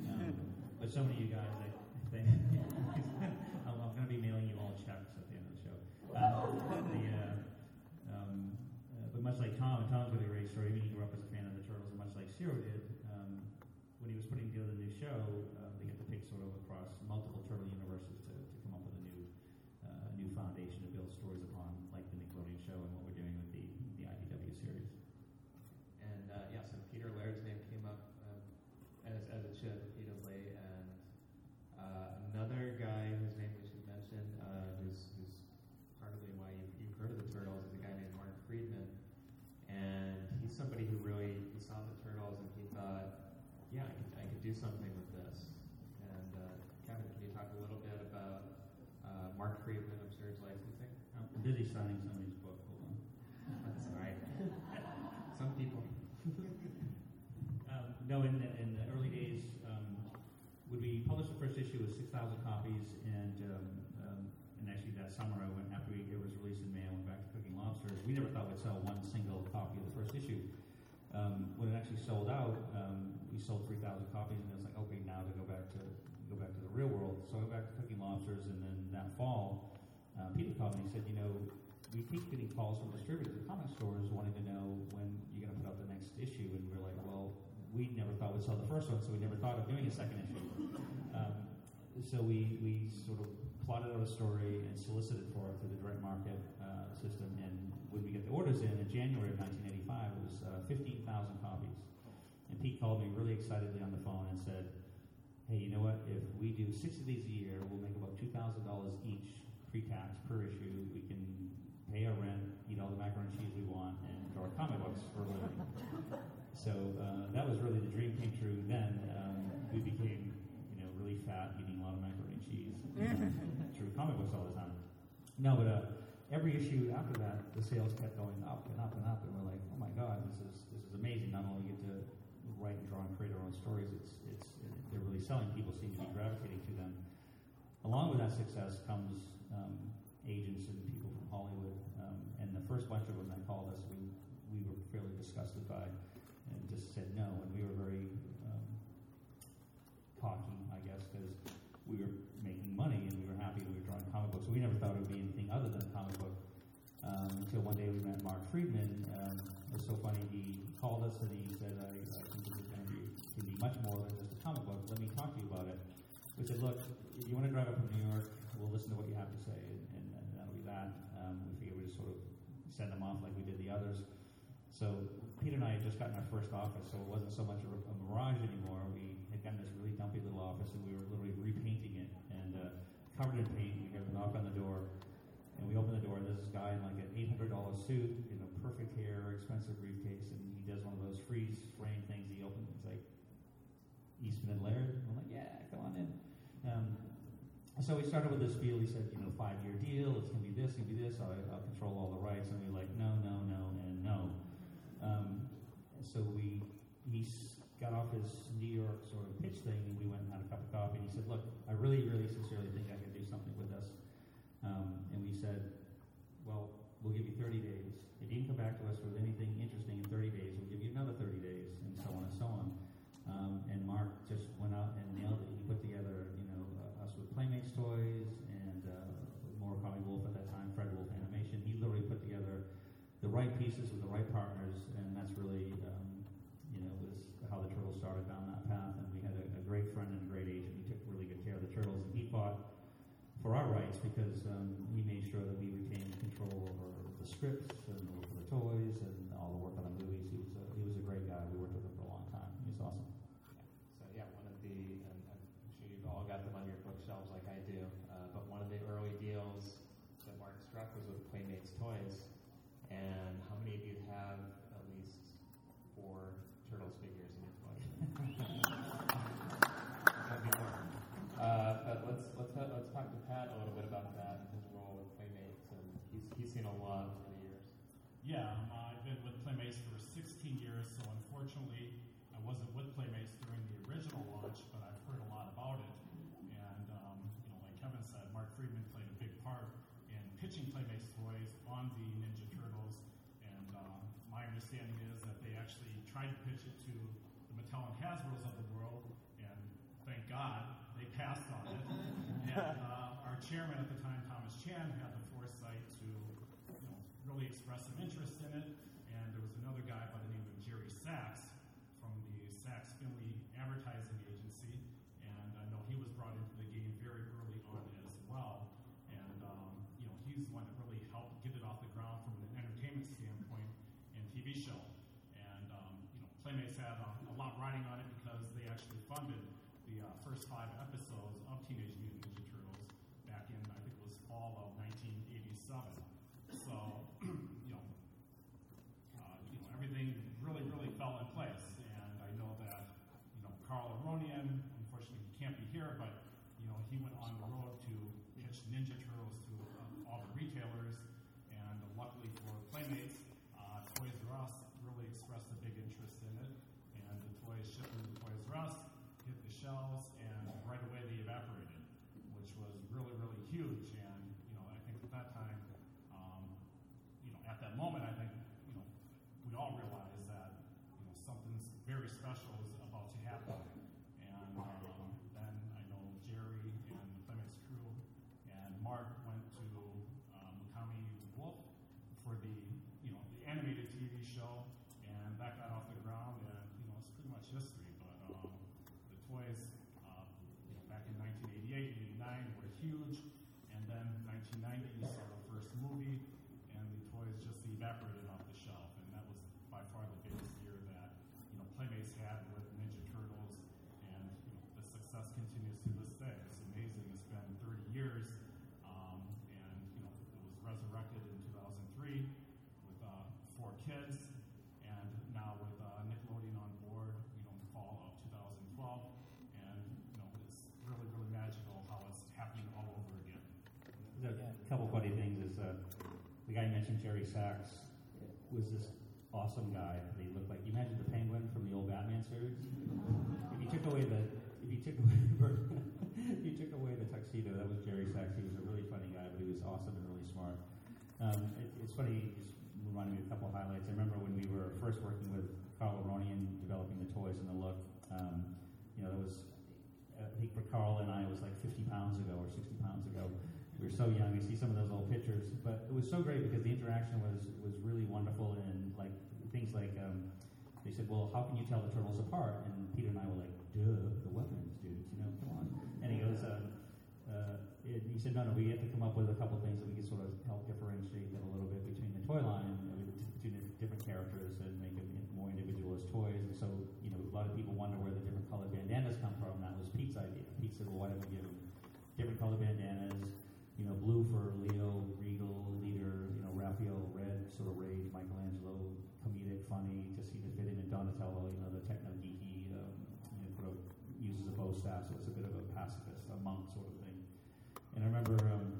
Um, but so many of you guys, I think, I'm, I'm going to be mailing you all checks at the end of the show. Uh, the, uh, um, uh, but much like Tom, and Tom's got a great story. Mean, he grew up as a fan of the Turtles, and much like Ciro did, um, when he was putting together the new show, uh, they get to pick sort of across multiple Turtle universes to, to come up with a new uh, new foundation to build stories upon, like the Nickelodeon show and what we're doing with the, the IDW series. And uh, yeah, so Peter Laird's name came up um, as, as it should repeatedly, and uh, another guy whose name we should mention, uh, who's, who's partly why you've, you've heard of the Turtles, is a guy named Mark Freedman, and he's somebody who really he saw the Turtles and he thought, yeah, I could, I could do something with this. And uh, Kevin, can you talk a little bit about uh, Mark Freedman of Surge Licensing? I'm busy signing somebody's book. Hold on. That's all right. Some people. Um, no, in the, in the early days, um, when we published the first issue, it was 6,000 copies, and um, um, and actually that summer, I went after we, it was released in May, I went back to Cooking Lobsters. We never thought we'd sell one single copy of the first issue. Um, when it actually sold out, um, we sold 3,000 copies, and it was like, okay, now to go back to go back to the real world. So I went back to Cooking Lobsters, and then that fall, uh, Peter called me and said, you know, we keep getting calls from distributors and comic stores wanting to know when you're going to put out the next issue, and we're like, well, we never thought we'd sell the first one, so we never thought of doing a second issue. Um, so we, we sort of plotted out a story and solicited for it through the direct market uh, system, and when we get the orders in in January of 1985, it was uh, 15,000 copies. And Pete called me really excitedly on the phone and said, hey, you know what? If we do six of these a year, we'll make about $2,000 each pre-tax per issue. We can pay our rent, eat all the macaroni and cheese we want, and draw comic books for a living. so uh, that was really the dream came true then. Um, we became, you know, really fat, eating a lot of macaroni and cheese. through comic books all the time. No, but uh, every issue after that, the sales kept going up and up and up, and we're like, oh my god, this is this is amazing. Not only get to write and draw and create our own stories, it's it's they're really selling. People seem to be gravitating to them. Along with that success comes um, agents and people from Hollywood, um, and the first bunch of them that called us, we we were fairly disgusted by, and just said no, and we were very um, cocky, I guess, because we were making money and we were happy we were drawing comic books. So we never thought it would be anything other than. Um, until one day we met Mark Freedman. Um, it was so funny. He called us and he said, "I, I think this is going to be, much more than just a comic book. Let me talk to you about it." We said, "Look, if you want to drive up from New York, we'll listen to what you have to say, and, and, and that'll be that." Um, we figured we'd just sort of send them off like we did the others. So Peter and I had just gotten our first office, so it wasn't so much a, a mirage anymore. We had gotten this really dumpy little office, and we were literally repainting it and uh, covered in paint. We hear the knock on the door, and we open the door, and there's this guy in like an $800 suit, you know, perfect hair, expensive briefcase, and he does one of those freeze frame things. He opens, he's like, Eastman and Laird. I'm like, yeah, come on in. Um, so we started with this deal. He said, you know, five year deal. It's gonna be this, gonna be this. I'll, I'll control all the rights. And we were like, no, no, no, and no. Um, so we he got off his New York sort of pitch thing, and we went and had a cup of coffee. And he said, look, I really, really sincerely think I can do something with this. Um, and we said, well, we'll give you 30 days. If you can come back to us with anything interesting in 30 days, we'll give you another 30 days, and so on and so on. Um, and Mark just went out and nailed it. He put together, you know, uh, us with Playmates toys and uh, Murakami Wolf at that time, Fred Wolf Animation. He literally put together the right pieces with the right partners, and that's really, um, you know, was how the Turtles started down that path. And we had a, a great friend and a great agent. He took really good care of the Turtles, and he fought for our rights because um, he made sure that we retained control over the scripts and over the toys and all the work on the movies. He was a, he was a great guy. We worked with him for a long time. He was awesome. So yeah, one of the, and I'm sure you've all got them on your bookshelves like I do, uh, but one of the early deals that Mark struck was with Playmates Toys. And how many of you have at least four Turtles figures in your toy? Maybe more. Uh, but let's let's ha- let's talk to Pat a little bit about that and his role with Playmates, and he's he's seen a lot over the years. Yeah, um, I've been with Playmates for 16 years, so unfortunately, I wasn't with Playmates during the original launch, but I've heard a lot about it. And um, you know, like Kevin said, Mark Freedman played a big part in pitching Playmates toys on the Ninja Turtles. And um, my understanding is that they actually tried to pitch it to the Mattel and Hasbro's of the world, and thank God they passed on it. and uh, our chairman at the time, Thomas Chan, had the foresight to you know, really expressed some interest in it. And there was another guy by the name of Jerry Sachs from the Sachs Finley Advertising Agency. And I know he was brought into the game very early on as well. And, um, you know, he's the one that really helped get it off the ground from an entertainment standpoint and TV show. And, um, you know, Playmates had a, a lot riding on it because they actually funded the uh, first five episodes of Teenage Mutant Ninja Turtles back in, I think it was fall of 1987. So, you know, uh, you know, everything really, really fell in place. And I know that, you know, Carl Aronian, unfortunately he can't be here, but, you know, he went on the road to pitch Ninja Turtles to uh, all the retailers. And luckily for Playmates, uh, Toys R Us really expressed a big interest in it. And the toys shipped into Toys R Us, hit the shelves, and right away they evaporated, which was really, really huge. And, you know, I think at that time, um, you know, at that moment, I think, you know, we all realized that, you know, something's very special is about to happen. And um, then I know Jerry and the Playmates crew and Mark went to um, Murakami Wolf for the, you know, the animated TV show, and that got off the ground, and, you know, it's pretty much history. But um, the toys, uh, you know, back in 1988, 89 were huge, and then 1990 you saw the first movie, and the toys just evaporated off the shelf, and that was by far the biggest year that you know Playmates had with Ninja Turtles, and you know, the success continues to this day. It's amazing. It's been 30 years, um, and you know it was resurrected in 2003 with uh, four kids, and now with uh, Nickelodeon on board, you know, in the fall of 2012, and you know it's really really magical how it's happening all over again. Sachs was this awesome guy. He looked like you imagine the Penguin from the old Batman series. If you took away the if you took away if you took away the tuxedo, that was Jerry Sachs. He was a really funny guy, but he was awesome and really smart. Um, it, it's funny. Just reminded me of a couple of highlights. I remember when we were first working with Carl Aronian developing the toys and the look. Um, you know, that was I think for Carl and I it was like 50 pounds ago or 60 pounds ago. We were so young. You see some of those old pictures, but it was so great because the interaction was was really wonderful and like things like um, they said, "Well, how can you tell the turtles apart?" And Peter and I were like, "Duh, the weapons, dudes. You know, come on." And he goes, uh, uh, and he said, "No, no, we have to come up with a couple things that we can sort of help differentiate them a little bit between the toy line, uh, between the different characters, and make them more individual as toys." And so, you know, a lot of people wonder where the different colored bandanas come from. That was Pete's idea. Pete said, "Well, why don't we give them different colored bandanas?" You know, blue for Leo, Regal, leader. You know, Raphael, red, sort of rage. Michelangelo, comedic, funny, to see to fit in. And Donatello, you know, the techno geeky, um, you know, sort of uses a bo staff, so it's a bit of a pacifist, a monk sort of thing. And I remember um,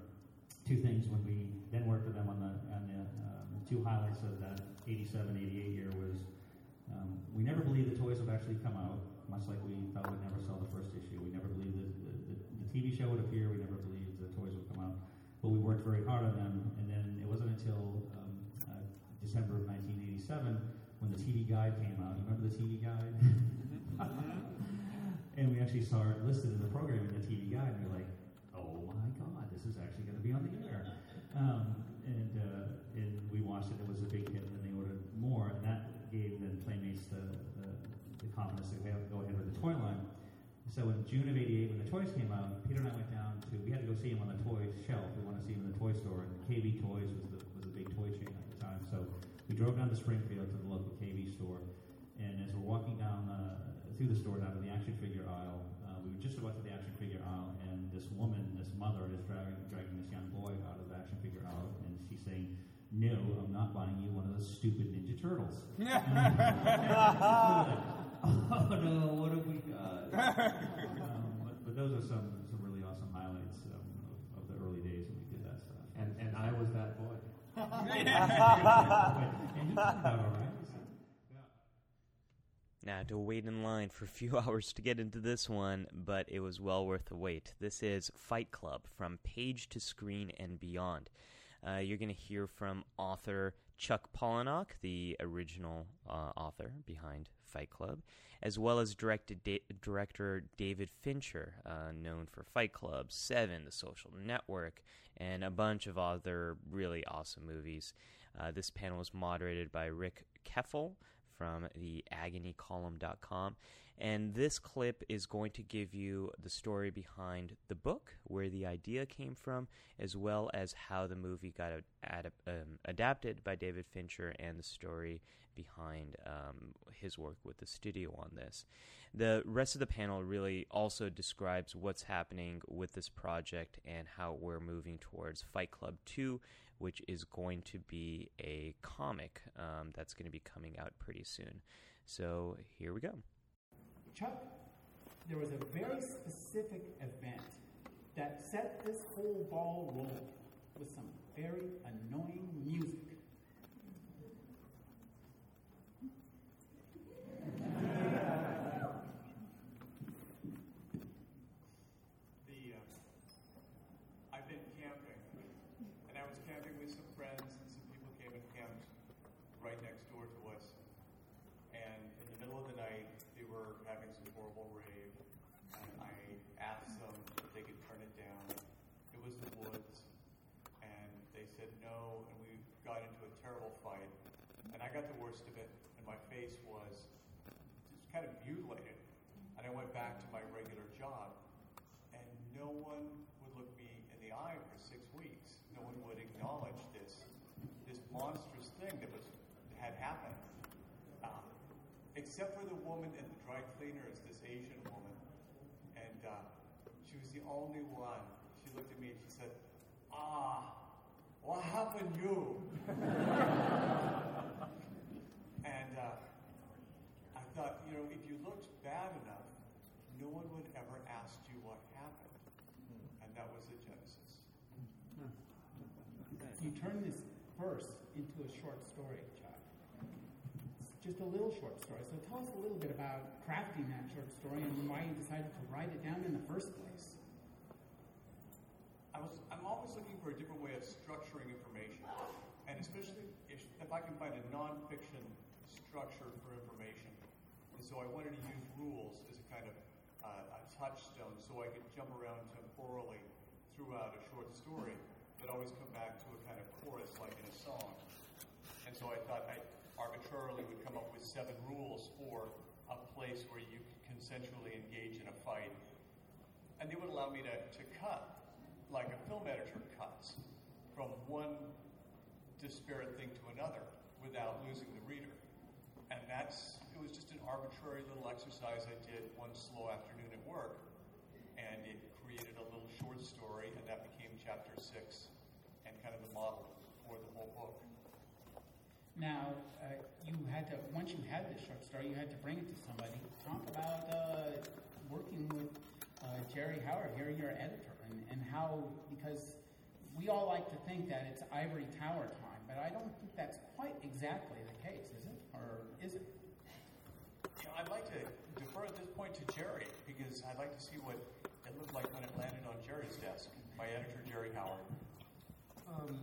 two things when we then worked with them on the on the um, two highlights of that 87, 88 year was um, we never believed the toys would actually come out, much like we thought we'd never sell the first issue. We never believed that the, the, the TV show would appear. We never believed the toys would come out. But we worked very hard on them, and then it wasn't until um, uh, December of 1987 when the TV Guide came out. You remember the TV Guide? and we actually saw it listed in the program in the TV Guide, and we were like, "Oh my God, this is actually going to be on the air!" Um, and uh, and we watched it. It was a big hit, and they ordered more, and that gave then Playmates the, the, the confidence to go ahead with the toy line. So in June of '88, when the toys came out, Peter and I went down to. We had to go see him on the toy shelf. We wanted to see him in the toy store, and KB Toys was the was a big toy chain at the time. So we drove down to Springfield to the local KB store, and as we're walking down uh, through the store down to the action figure aisle, uh, we were just about to the action figure aisle, and this woman, this mother, is dragging dragging this young boy out of the action figure aisle, and she's saying. No, I'm not buying you one of those stupid Ninja Turtles. oh no, what have we got? Um, but, but those are some, some really awesome highlights um, of, of the early days when we did that stuff. And and I was that boy. and he turned out all right. Now, to wait in line for a few hours to get into this one, but it was well worth the wait. This is Fight Club from page to screen and beyond. Uh, you're going to hear from author Chuck Palahniuk, the original uh, author behind Fight Club, as well as da- director David Fincher, uh, known for Fight Club, Seven, The Social Network, and a bunch of other really awesome movies. Uh, this panel was moderated by Rick Kleffel from the agonycolumn.com. And this clip is going to give you the story behind the book, where the idea came from, as well as how the movie got ad- um, adapted by David Fincher and the story behind um, his work with the studio on this. The rest of the panel really also describes what's happening with this project and how we're moving towards Fight Club 2, which is going to be a comic um, that's going to be coming out pretty soon. So here we go. Chuck, there was a very specific event that set this whole ball rolling with some very annoying music. The, uh, I've been camping, and I was camping with some friends, and some people came and camped right next door to us. And in the middle of the night, they were having some horrible rave, and I asked them if they could turn it down. It was the woods, and they said no, and we got into a terrible fight. And I got the worst of it, and my face was just kind of mutilated. And I went back to my regular job, and no one would look me in the eye for six weeks. No one would acknowledge this this monstrous thing that was had happened. Um, except for the woman at the dry cleaners, this Asian woman, and uh, she was the only one. She looked at me and she said, "Ah, what happened, you?" and uh, I thought, you know, if you looked bad enough, no one would ever ask you what happened, and that was the genesis. You turn this verse into a short story. It's just a little short story. So tell us a little bit about crafting that short story and why you decided to write it down in the first place. I was, I'm always looking for a different way of structuring information, and especially if, if I can find a nonfiction structure for information. And so I wanted to use rules as a kind of uh, a touchstone so I could jump around temporally throughout a short story, but always come back to a kind of chorus like in a song. And so I thought I arbitrarily would come up with seven rules for a place where you consensually engage in a fight. And they would allow me to, to cut like a film editor cuts from one disparate thing to another without losing the reader. And that's, it was just an arbitrary little exercise I did one slow afternoon at work. And it created a little short story, and that became chapter six and kind of the model for the whole book. Now, uh, you had to, once you had this short story, you had to bring it to somebody. Talk about uh, working with uh, Jerry Howard, here, your editor, and, and how, because we all like to think that it's ivory tower time, but I don't think that's quite exactly the case, is it? Or is it? You know, I'd like to defer at this point to Jerry because I'd like to see what it looked like when it landed on Jerry's desk. My editor, Jerry Howard. Um,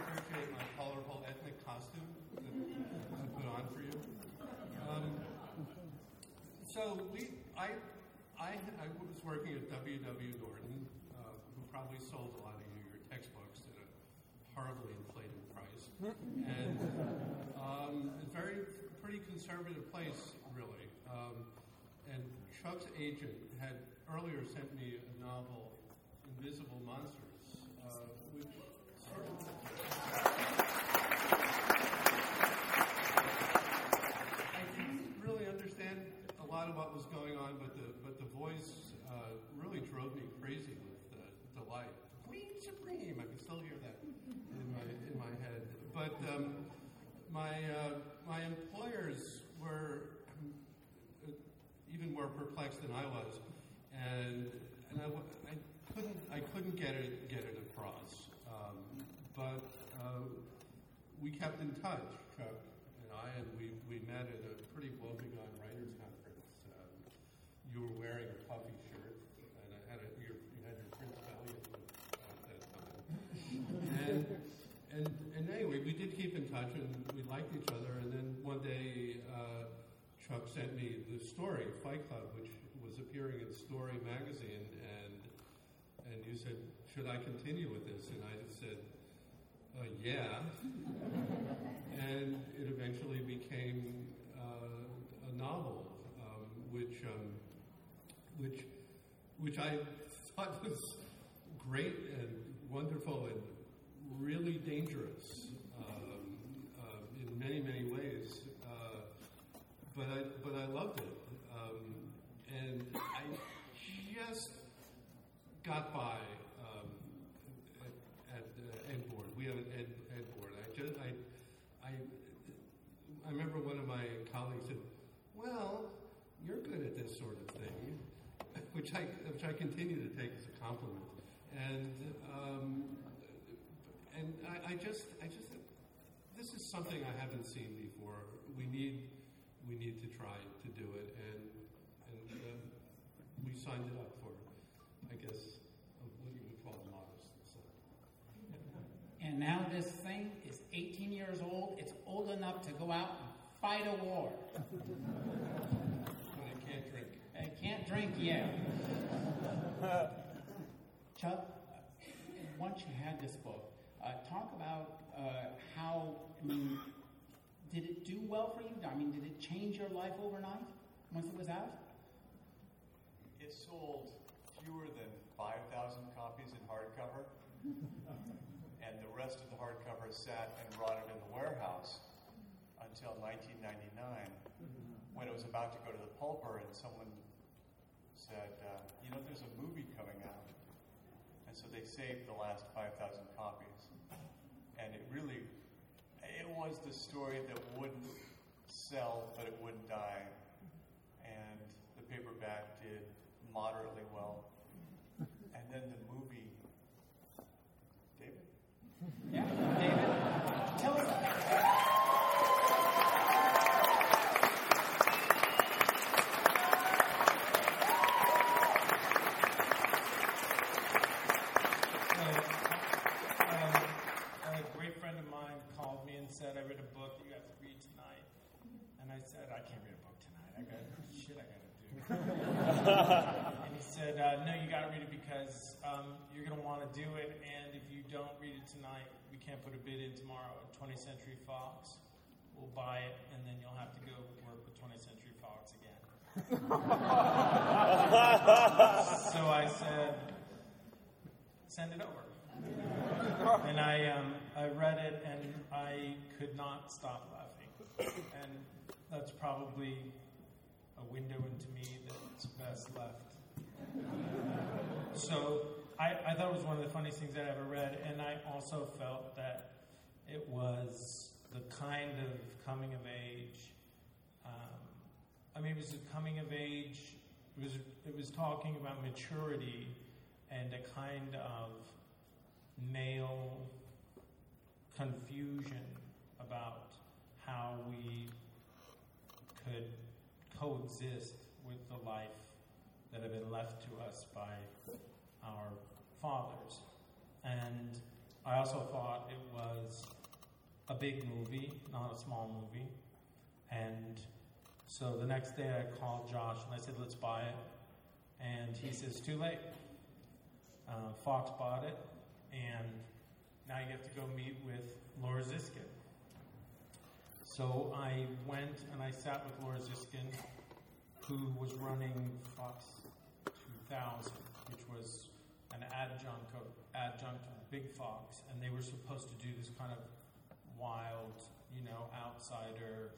appreciate my colorful ethnic costume that I put on for you. Um, so we, I, I, I was working at W.W. Norton, uh, who probably sold a lot of you your textbooks at a horribly inflated price, and um, a very pretty conservative place, really. Um, and Chuck's agent had earlier sent me a novel, Invisible Monsters, uh, which sort of I didn't really understand a lot of what was going on, but the but the voice uh, really drove me crazy with uh, delight. Queen Supreme, I can still hear that in my in my head. But um, my uh, my employers were uh, even more perplexed than I was, and and I, I couldn't I couldn't get it get it across. Um, but uh, we kept in touch, Chuck and I, and we, we met at a pretty woebegone writers conference. Um, you were wearing a puffy shirt, and I had a, your, you had your Prince Valiant look at that time. And, and and anyway, we did keep in touch, each other. And then one day, uh, Chuck sent me the story Fight Club, which was appearing in Story magazine, and and you said, "Should I continue with this?" And I just said, uh, "Yeah." and it eventually became uh, a novel, um, which um, which which I thought was great and wonderful and really dangerous many many ways. Uh, but I but I loved it, um, and I just got by um, at, at uh, Ed Board. We have an Ed, Ed Board. I just I, I I remember one of my colleagues said, "Well, you're good at this sort of thing," which I which I continue to take as a compliment. And um, and I, I just I just this is something I haven't seen before. We need we need to try to do it, and and uh, we signed it up for, I guess, what you would call modest. And now this thing is 18 years old. It's old enough to go out and fight a war. But I can't drink. It can't drink yet. Chuck, once you had this book, uh, talk about how, I mean, did it do well for you? I mean, did it change your life overnight once it was out? It sold fewer than 5,000 copies in hardcover, and the rest of the hardcover sat and rotted in the warehouse until 1999, when it was about to go to the pulper, and someone said, uh, "You know, there's a movie coming out," and so they saved the last 5,000 copies, and it really, it was the story that wouldn't sell, but it wouldn't die, and the paperback did moderately well. And then the movie, David? Yeah, David, tell us. Um, a great friend of mine called me and said, I read a book that you have to read tonight. And I said, I can't read a book tonight. I got shit I got to do. and he said, uh, No, you got to read it because um, you're going to want to do it. And if you don't read it tonight, we can't put a bid in tomorrow at 20th Century Fox. We'll buy it, and then you'll have to go work with 20th Century Fox again. so I said, Send it over and I um, I read it and I could not stop laughing, and that's probably a window into me that's best left. So I, I thought it was one of the funniest things I'd ever read, and I also felt that it was the kind of coming of age. Um, I mean, it was a coming of age. It was it was talking about maturity and a kind of male confusion about how we could coexist with the life that had been left to us by our fathers. And I also thought it was a big movie, not a small movie. And so the next day I called Josh and I said, let's buy it. And he says, too late. Uh, Fox bought it, and now you have to go meet with Laura Ziskin. So I went and I sat with Laura Ziskin, who was running Fox 2000, which was an adjunct of, adjunct of Big Fox, and they were supposed to do this kind of wild, you know, outsider.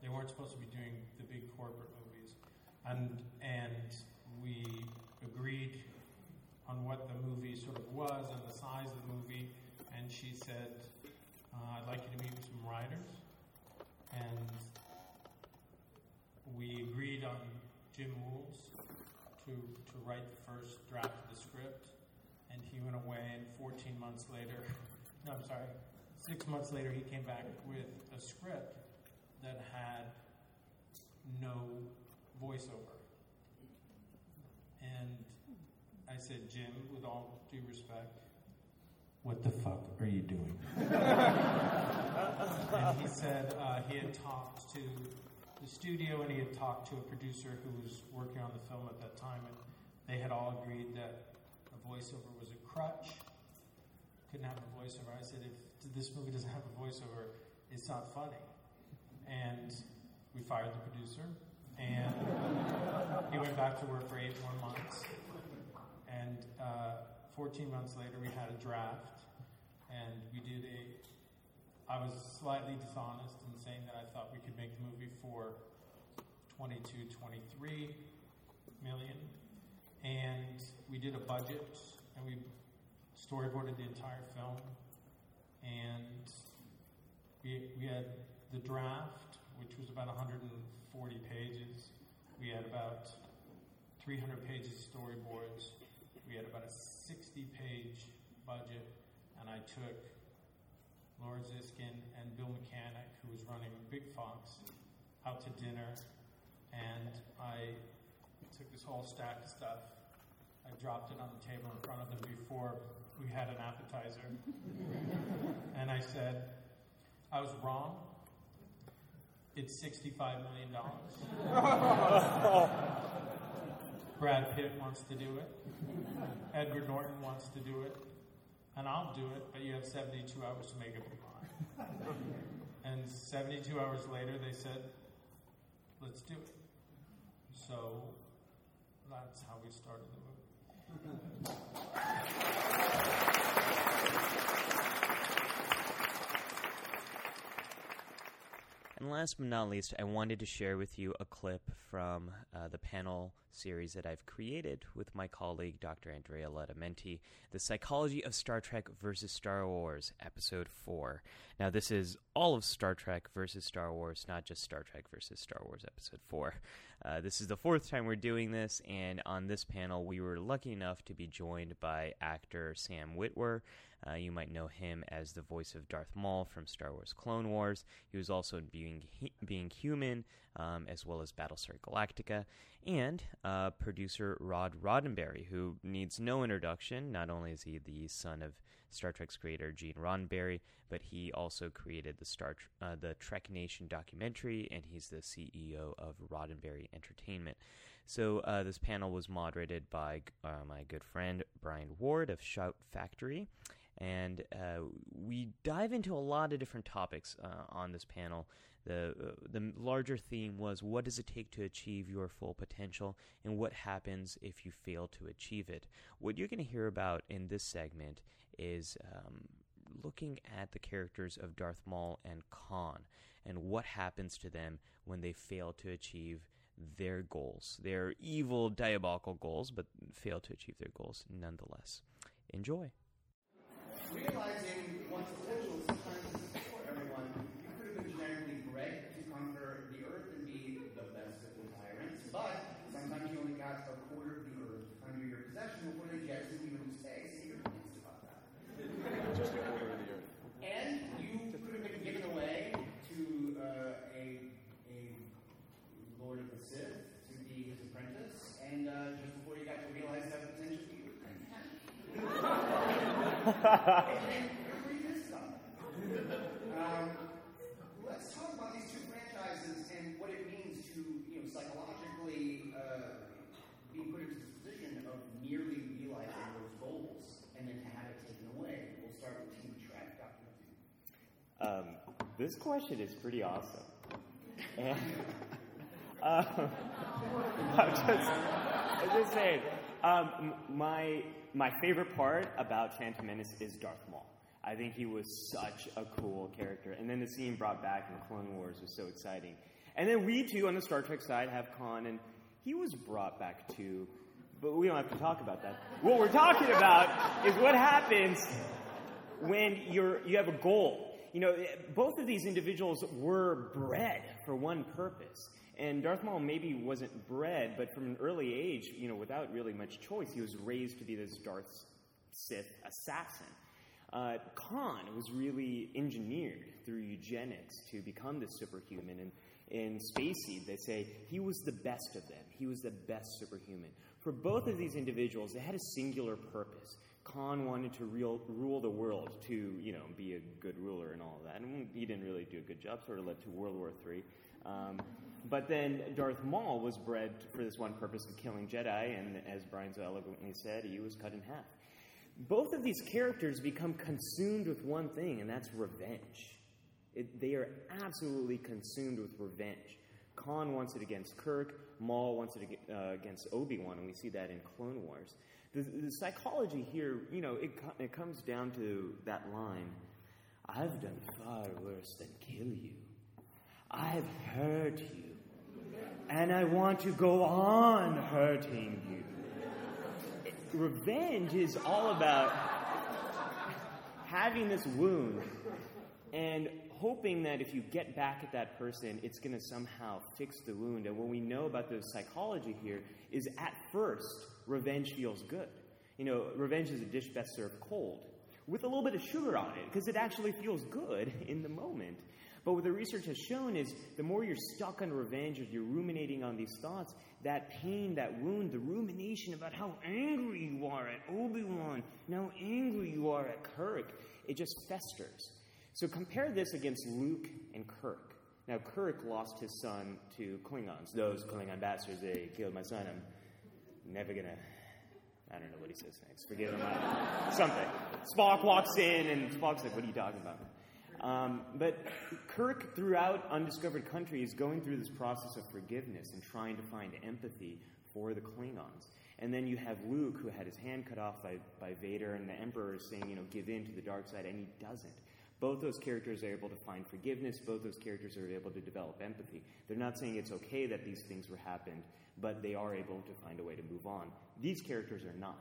They weren't supposed to be doing the big corporate movies, and and we agreed on what the movie sort of was and the size of the movie, and she said, uh, "I'd like you to meet with some writers," and we agreed on Jim Uhls to to write the first draft of the script, and he went away, and 14 months later, no, I'm sorry, six months later, he came back with a script that had no voiceover, and I said, Jim, with all due respect, what the fuck are you doing? and he said uh, he had talked to the studio and he had talked to a producer who was working on the film at that time, and they had all agreed that a voiceover was a crutch. Couldn't have a voiceover. I said, if this movie doesn't have a voiceover, it's not funny. And we fired the producer, and he went back to work for eight more months. And uh, 14 months later, we had a draft, and we did a. I was slightly dishonest in saying that I thought we could make the movie for 22, 23 million, and we did a budget, and we storyboarded the entire film, and we we had the draft, which was about 140 pages. We had about 300 pages storyboards. We had about a 60 page budget, and I took Laura Ziskin and Bill Mechanic, who was running Big Fox, out to dinner, and I took this whole stack of stuff. I dropped it on the table in front of them before we had an appetizer. and I said, I was wrong. It's $65 million. Brad Pitt wants to do it. Edward Norton wants to do it. And I'll do it, but you have 72 hours to make up your mind. and 72 hours later, they said, let's do it. So that's how we started the movie. and last but not least, I wanted to share with you a clip from uh, the panel series that I've created with my colleague, Dr. Andrea Letamendi, The Psychology of Star Trek versus Star Wars, Episode 4. Now, this is all of Star Trek versus Star Wars, not just Star Trek versus Star Wars, Episode 4. Uh, this is the fourth time we're doing this, and on this panel, we were lucky enough to be joined by actor Sam Witwer. Uh, you might know him as the voice of Darth Maul from Star Wars Clone Wars. He was also in Being, Being Human, um, as well as Battlestar Galactica, and uh, producer Rod Roddenberry, who needs no introduction. Not only is he the son of Star Trek's creator Gene Roddenberry, but he also created the Star uh, the Trek Nation documentary, and he's the CEO of Roddenberry Entertainment. So uh, this panel was moderated by uh, my good friend Brian Ward of Shout Factory and uh, we dive into a lot of different topics uh, on this panel. The uh, the larger theme was what does it take to achieve your full potential, and what happens if you fail to achieve it. What you're going to hear about in this segment is um, looking at the characters of Darth Maul and Khan, and what happens to them when they fail to achieve their goals, their evil, diabolical goals, but fail to achieve their goals nonetheless. Enjoy realizing one's potential sometimes isn't for everyone. You could have been genetically bred to conquer the earth and be the best of the tyrants, but sometimes you only got a quarter of the earth under your possession before they jettison you into space, and you're pissed about that. Just a quarter of the earth. And you could have been given away to uh, a, a Lord of the Sith to be his apprentice, and uh, just before you got to realize that potential, you were um, let's talk about these two franchises and what it means to, you know, psychologically uh, be put into this position of nearly realizing those goals and then to have it taken away. We'll start with Team. Um, this question is pretty awesome. And, um, I'm just, I'm just saying, um, my my favorite part about Phantom Menace is Darth Maul. I think he was such a cool character. And then the scene brought back in Clone Wars was so exciting. And then we too on the Star Trek side have Khan, and he was brought back too. But we don't have to talk about that. What we're talking about is what happens when you're you have a goal. You know, both of these individuals were bred for one purpose. And Darth Maul maybe wasn't bred, but from an early age, you know, without really much choice, he was raised to be this Darth Sith assassin. Uh, Khan was really engineered through eugenics to become this superhuman. And in Space Seed, they say he was the best of them. He was the best superhuman. For both of these individuals, they had a singular purpose. Khan wanted to real, rule the world, to you know, be a good ruler and all that. And he didn't really do a good job. Sort of led to World War III. Um, but then Darth Maul was bred for this one purpose of killing Jedi, and as Brian so eloquently said, he was cut in half. Both of these characters become consumed with one thing, and that's revenge. It, they are absolutely consumed with revenge. Khan wants it against Kirk, Maul wants it uh, against Obi Wan, and we see that in Clone Wars. The, the psychology here, you know, it, it comes down to that line I've done far worse than kill you. I've hurt you and I want to go on hurting you. Revenge is all about having this wound and hoping that if you get back at that person, it's going to somehow fix the wound. And what we know about the psychology here is at first, revenge feels good. You know, revenge is a dish best served cold with a little bit of sugar on it because it actually feels good in the moment. But what the research has shown is the more you're stuck on revenge or you're ruminating on these thoughts, that pain, that wound, the rumination about how angry you are at Obi Wan and how angry you are at Kirk, it just festers. So compare this against Luke and Kirk. Now, Kirk lost his son to Klingons. Those Klingon bastards, they killed my son. I'm never gonna. I don't know what he says next. Forgive him. Something. Spock walks in, and Spock's like, What are you talking about? Um, but Kirk, throughout Undiscovered Country, is going through this process of forgiveness and trying to find empathy for the Klingons. And then you have Luke, who had his hand cut off by, by Vader, and the Emperor is saying, you know, give in to the dark side, and he doesn't. both those characters are able to find forgiveness. Both those characters are able to develop empathy. They're not saying it's okay that these things were happened, but they are able to find a way to move on. These characters are not.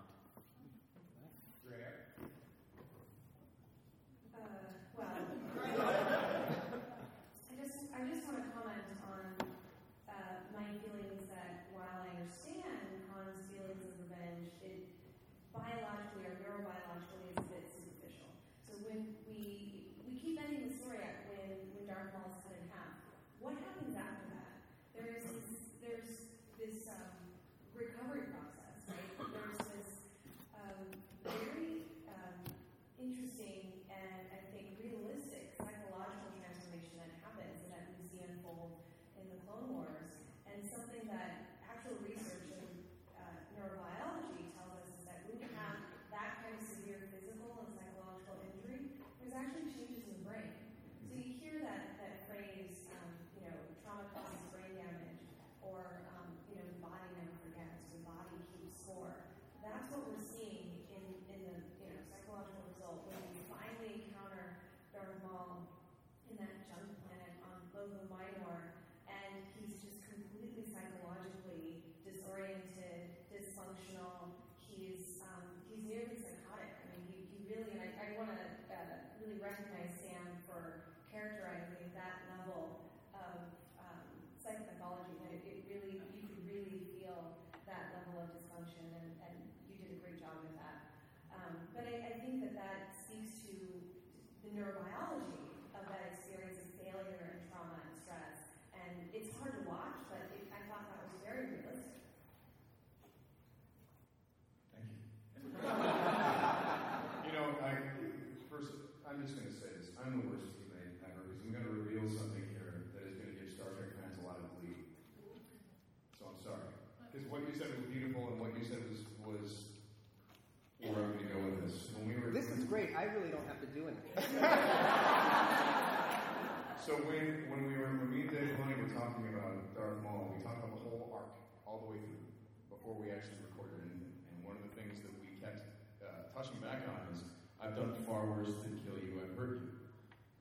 Far worse than kill you, I've hurt you.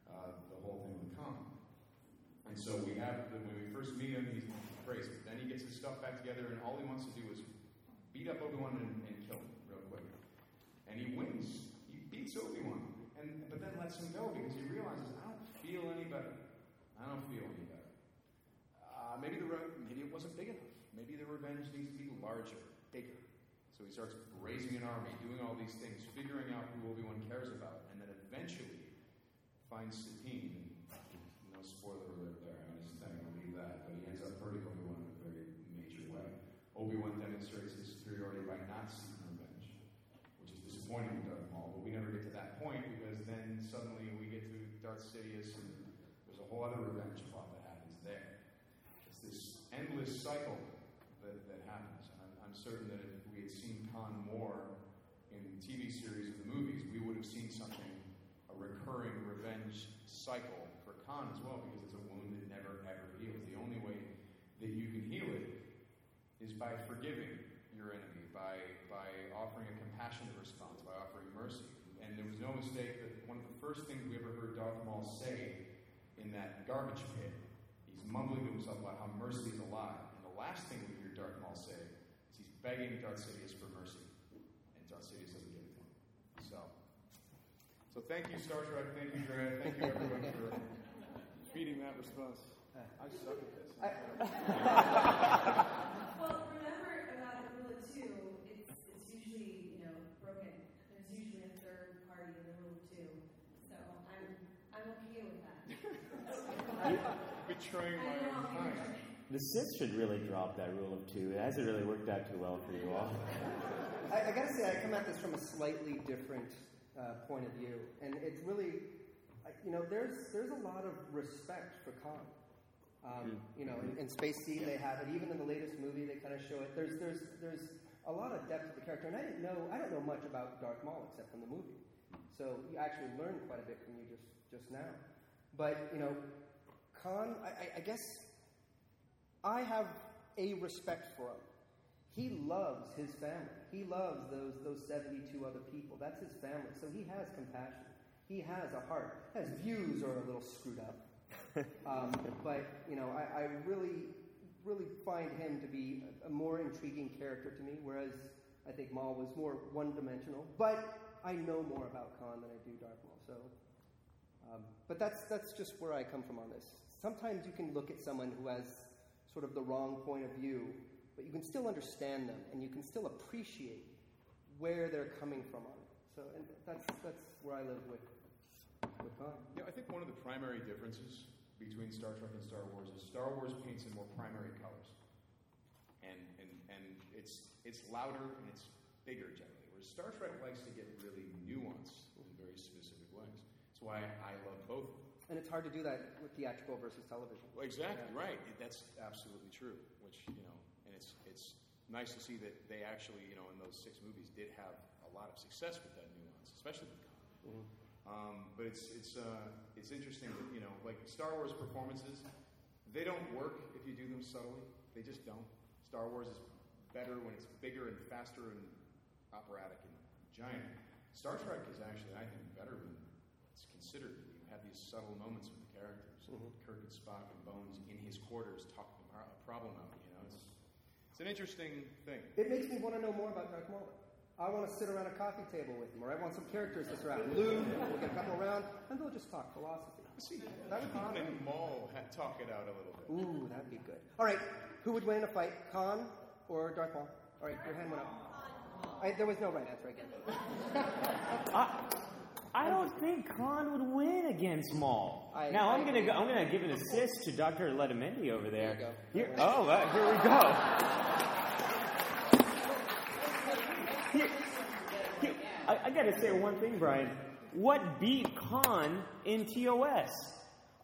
Uh, the whole thing with come. And so we have, when we first meet him, he's crazy. Then he gets his stuff back together, and all he wants to do is beat up Obi-Wan and, and kill him real quick. And he wins. He beats Obi-Wan. And, but then lets him go because he realizes, I don't feel any better. I don't feel any better. Uh, maybe the re- maybe it wasn't big enough. Maybe the revenge needs to be larger, bigger. So he starts raising an army, doing all these things, figuring out who Obi-Wan cares about, and then eventually finds Satine. No spoiler alert there. I'm just saying I'll leave that. But he ends up hurting Obi-Wan in a very major way. Obi-Wan demonstrates his superiority by not seeking revenge, which is disappointing to Darth Maul. But we never get to that point because then suddenly we get to Darth Sidious and there's a whole other revenge plot that happens there. It's this endless cycle that, that happens. And I'm, I'm certain that if we had seen Khan more in the TV series or the movies, we would have seen something, a recurring revenge cycle for Khan as well, because it's a wound that never ever heals. The only way that you can heal it is by forgiving your enemy, by, by offering a compassionate response, by offering mercy. And there was no mistake that one of the first things we ever heard Darth Maul say in that garbage pit, he's mumbling to himself about how mercy is a lie. And the last thing we hear Darth Maul say is he's begging Darth Sidious for mercy. And Darth Sidious doesn't give it to him. So, so thank you, Star Trek. Thank you, Dre. Thank you, everyone, for feeding that response. I suck at this. Well, remember about the rule of two, it's, it's usually, you know, broken. There's usually a third party in the rule of two. So I'm, I'm okay with that. Betraying I my own betraying. The Sith should really drop that rule of two. It hasn't really worked out too well for you all. I, I got to say, I come at this from a slightly different uh, point of view, and it's really, you know, there's there's a lot of respect for Khan. Um, you know, in, in Space Seed they have it. Even in the latest movie, they kind of show it. There's there's there's a lot of depth to the character, and I didn't know I don't know much about Darth Maul except from the movie. So you actually learned quite a bit from you just just now. But you know, Khan, I, I, I guess I have a respect for him. He loves his family. He loves those those 72 other people. That's his family. So he has compassion. He has a heart. His views are a little screwed up. Um, but, you know, I, I really, really find him to be a, a more intriguing character to me, whereas I think Maul was more one dimensional. But I know more about Khan than I do Darth Maul. So, um, but that's, that's just where I come from on this. Sometimes you can look at someone who has sort of the wrong point of view, but you can still understand them and you can still appreciate where they're coming from on it. So, and that's, that's where I live with, with Khan. Yeah, I think one of the primary differences between Star Trek and Star Wars is Star Wars paints in more primary colors, and and and it's it's louder and it's bigger generally. Whereas Star Trek likes to get really nuanced in very specific ways. That's why I love both. And it's hard to do that with theatrical versus television. Well, exactly Yeah. right. That's absolutely true. Which you know, and it's it's nice to see that they actually you know in those six movies did have a lot of success with that nuance, especially with Khan. Um, but it's it's uh, it's interesting that you know like Star Wars performances, they don't work if you do them subtly. They just don't. Star Wars is better when it's bigger and faster and operatic and giant. Star Trek is actually, I think, better when it's considered. You have these subtle moments with the characters. Kirk and Spock and Bones in his quarters talking pro- problem out. You know, it's it's an interesting thing. It makes me want to know more about Darth Maul. I want to sit around a coffee table with him, or I want some characters to surround. Lou, we'll get a couple around, and they'll just talk philosophy. See, that would be Khan fun. and Maul had talk it out a little bit. Ooh, that'd be good. All right, who would win in a fight, Khan or Darth Maul? All right, your hand went up. I, there was no right answer again. Ah, I don't think Khan would win against Maul. I- now I I'm gonna go, I'm gonna give an assist to Dr. Letamendi over there. There Here, oh, uh, here we go. Here- here- I, I gotta say one thing, Brian. What beat Khan in TOS?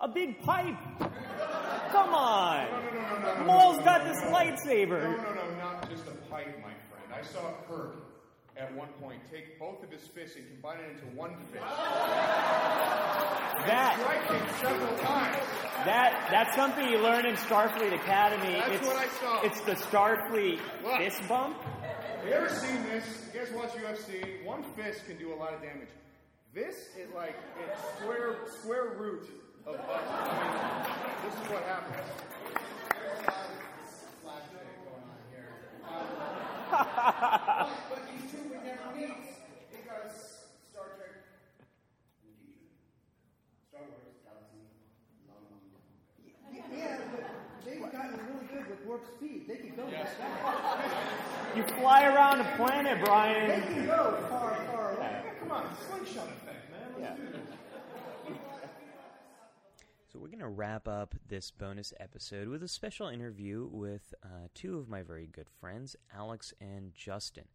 A big pipe. Come on. No, no, no, no, no, no, Maul's no, got this lightsaber. No, no, no, not just a pipe, my friend. I saw Kirk at one point take both of his fists and combine it into one fist. That- Strike several times. That that's something you learn in Starfleet Academy. That's it's, what I saw. It's the Starfleet Look. fist bump. Have you ever seen this? You guys watch UFC? One fist can do a lot of damage. This is like it's square square root of. us. This is what happens. but these two would never meet because Star Trek in the future. Star Wars, Galaxy, long, long, long. Yeah, but they've gotten really good with warp speed. They can go Yes. that fast. You fly around a planet, They Brian. can go far, far away. Come on, slingshot effect, man. Let's Yeah. do this. So we're gonna wrap up this bonus episode with a special interview with uh, two of my very good friends, Alex and Justin.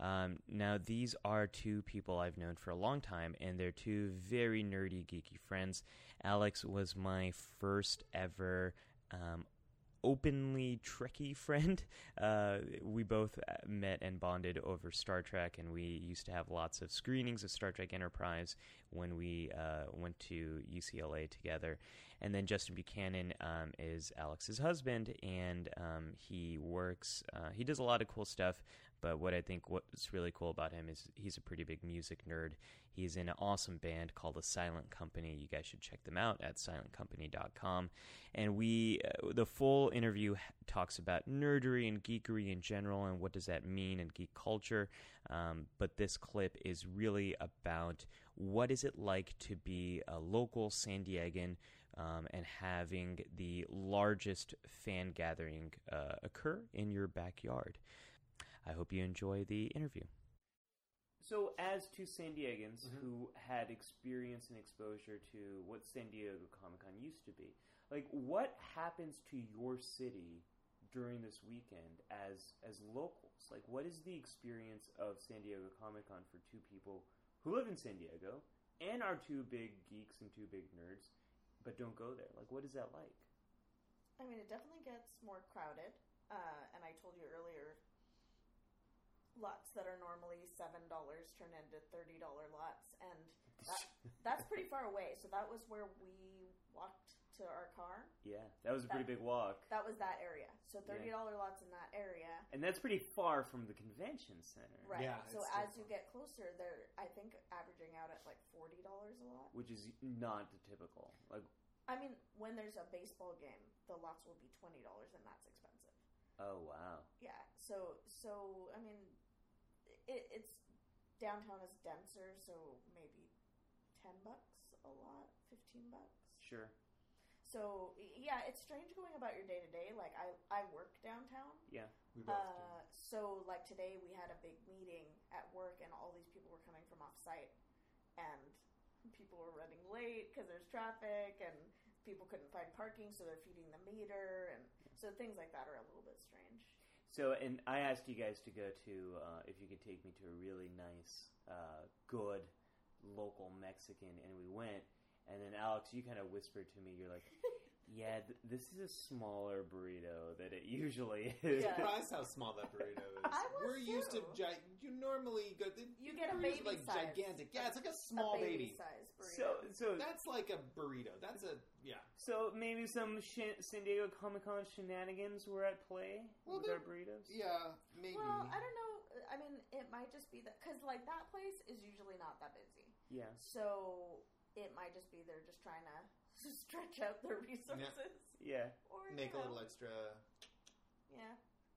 Um, now, these are two people I've known for a long time, and they're two very nerdy, geeky friends. Alex was my first ever um, openly Trekkie friend. Uh, we both uh, met and bonded over Star Trek, and we used to have lots of screenings of Star Trek Enterprise when we uh, went to UCLA together. And then Justin Buchanan um, is Alex's husband, and um, he works. Uh, he does a lot of cool stuff. But what I think what's really cool about him is he's a pretty big music nerd. He's in an awesome band called The Silent Company. You guys should check them out at silentcompany.com. And we, uh, the full interview talks about nerdery and geekery in general and what does that mean in geek culture. Um, but this clip is really about what is it like to be a local San Diegan um, and having the largest fan gathering uh, occur in your backyard. I hope you enjoy the interview. So, as two San Diegans who had experience and exposure to what San Diego Comic Con used to be, like what happens to your city during this weekend as as locals? Like, what is the experience of San Diego Comic Con for two people who live in San Diego and are two big geeks and two big nerds, but don't go there? Like, what is that like? I mean, it definitely gets more crowded. Uh, and I told you earlier, lots that are normally seven dollars turn into thirty dollar lots, and that, that's pretty far away. So that was where we walked to our car. Yeah, that was a pretty big walk. That was that area. So thirty dollar lots in that area. And that's pretty far from the convention center. Right. so as you get closer, they're I think averaging out at like forty dollars a lot. which is not typical. Like, I mean, when there's a baseball game, the lots will be twenty dollars, and that's expensive. oh wow, Yeah. So so I mean, it, it's downtown is denser, so maybe ten bucks a lot, fifteen bucks. sure, So yeah, it's strange going about your day to day. Like I I work downtown. yeah. we both Uh, so like today we had a big meeting at work and all these people were coming from off site and people were running late because there's traffic and people couldn't find parking so they're feeding the meter and so things like that are a little bit strange. So, and I asked you guys to go to uh, if you could take me to a really nice, uh, good local Mexican, and we went. And then Alex, you kind of whispered to me, you're like, "Yeah, th- this is a smaller burrito than it usually is." Surprised how small that burrito is. I was We're used to too. gi- you normally go. The, You get a burritos baby like size. gigantic. Yeah, it's like a small baby baby. size burrito. So, so That's like a burrito. That's a yeah. So maybe some Shan- San Diego Comic Con shenanigans were at play Well, with our burritos. Yeah, maybe. Well, I don't know. I mean, it might just be that because like that place is usually not that busy. Yeah. So it might just be they're just trying to stretch out their resources. Yeah. Or Make you a little extra. Yeah.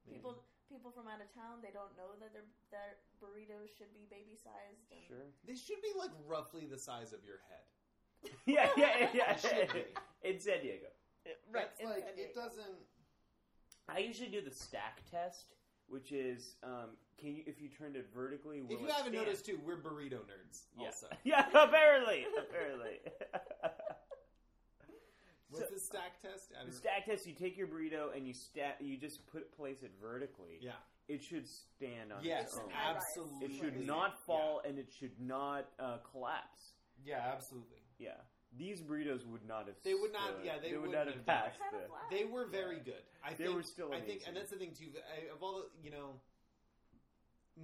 Maybe. People people from out of town they don't know that their their burritos should be baby sized. And Sure. They should be like roughly the size of your head. yeah, yeah, yeah. It should in San Diego. Right. That's like it doesn't. I usually do the stack test, which is um, can you if you turned it vertically. If you haven't stand? noticed too, we're burrito nerds. Yeah. Also, yeah, apparently, apparently. What's the stack test? The stack test: you take your burrito and you stack. You just put place it vertically. Yeah. It should stand on Yes, its own. absolutely. It should not fall and it should not uh, collapse. Yeah, absolutely. Yeah. These burritos would not have. They would not. stood. yeah, they, would wouldn't have have done passed. it. the- They were very good. I They think, were still I think, and that's the thing too. I, of all the, you know,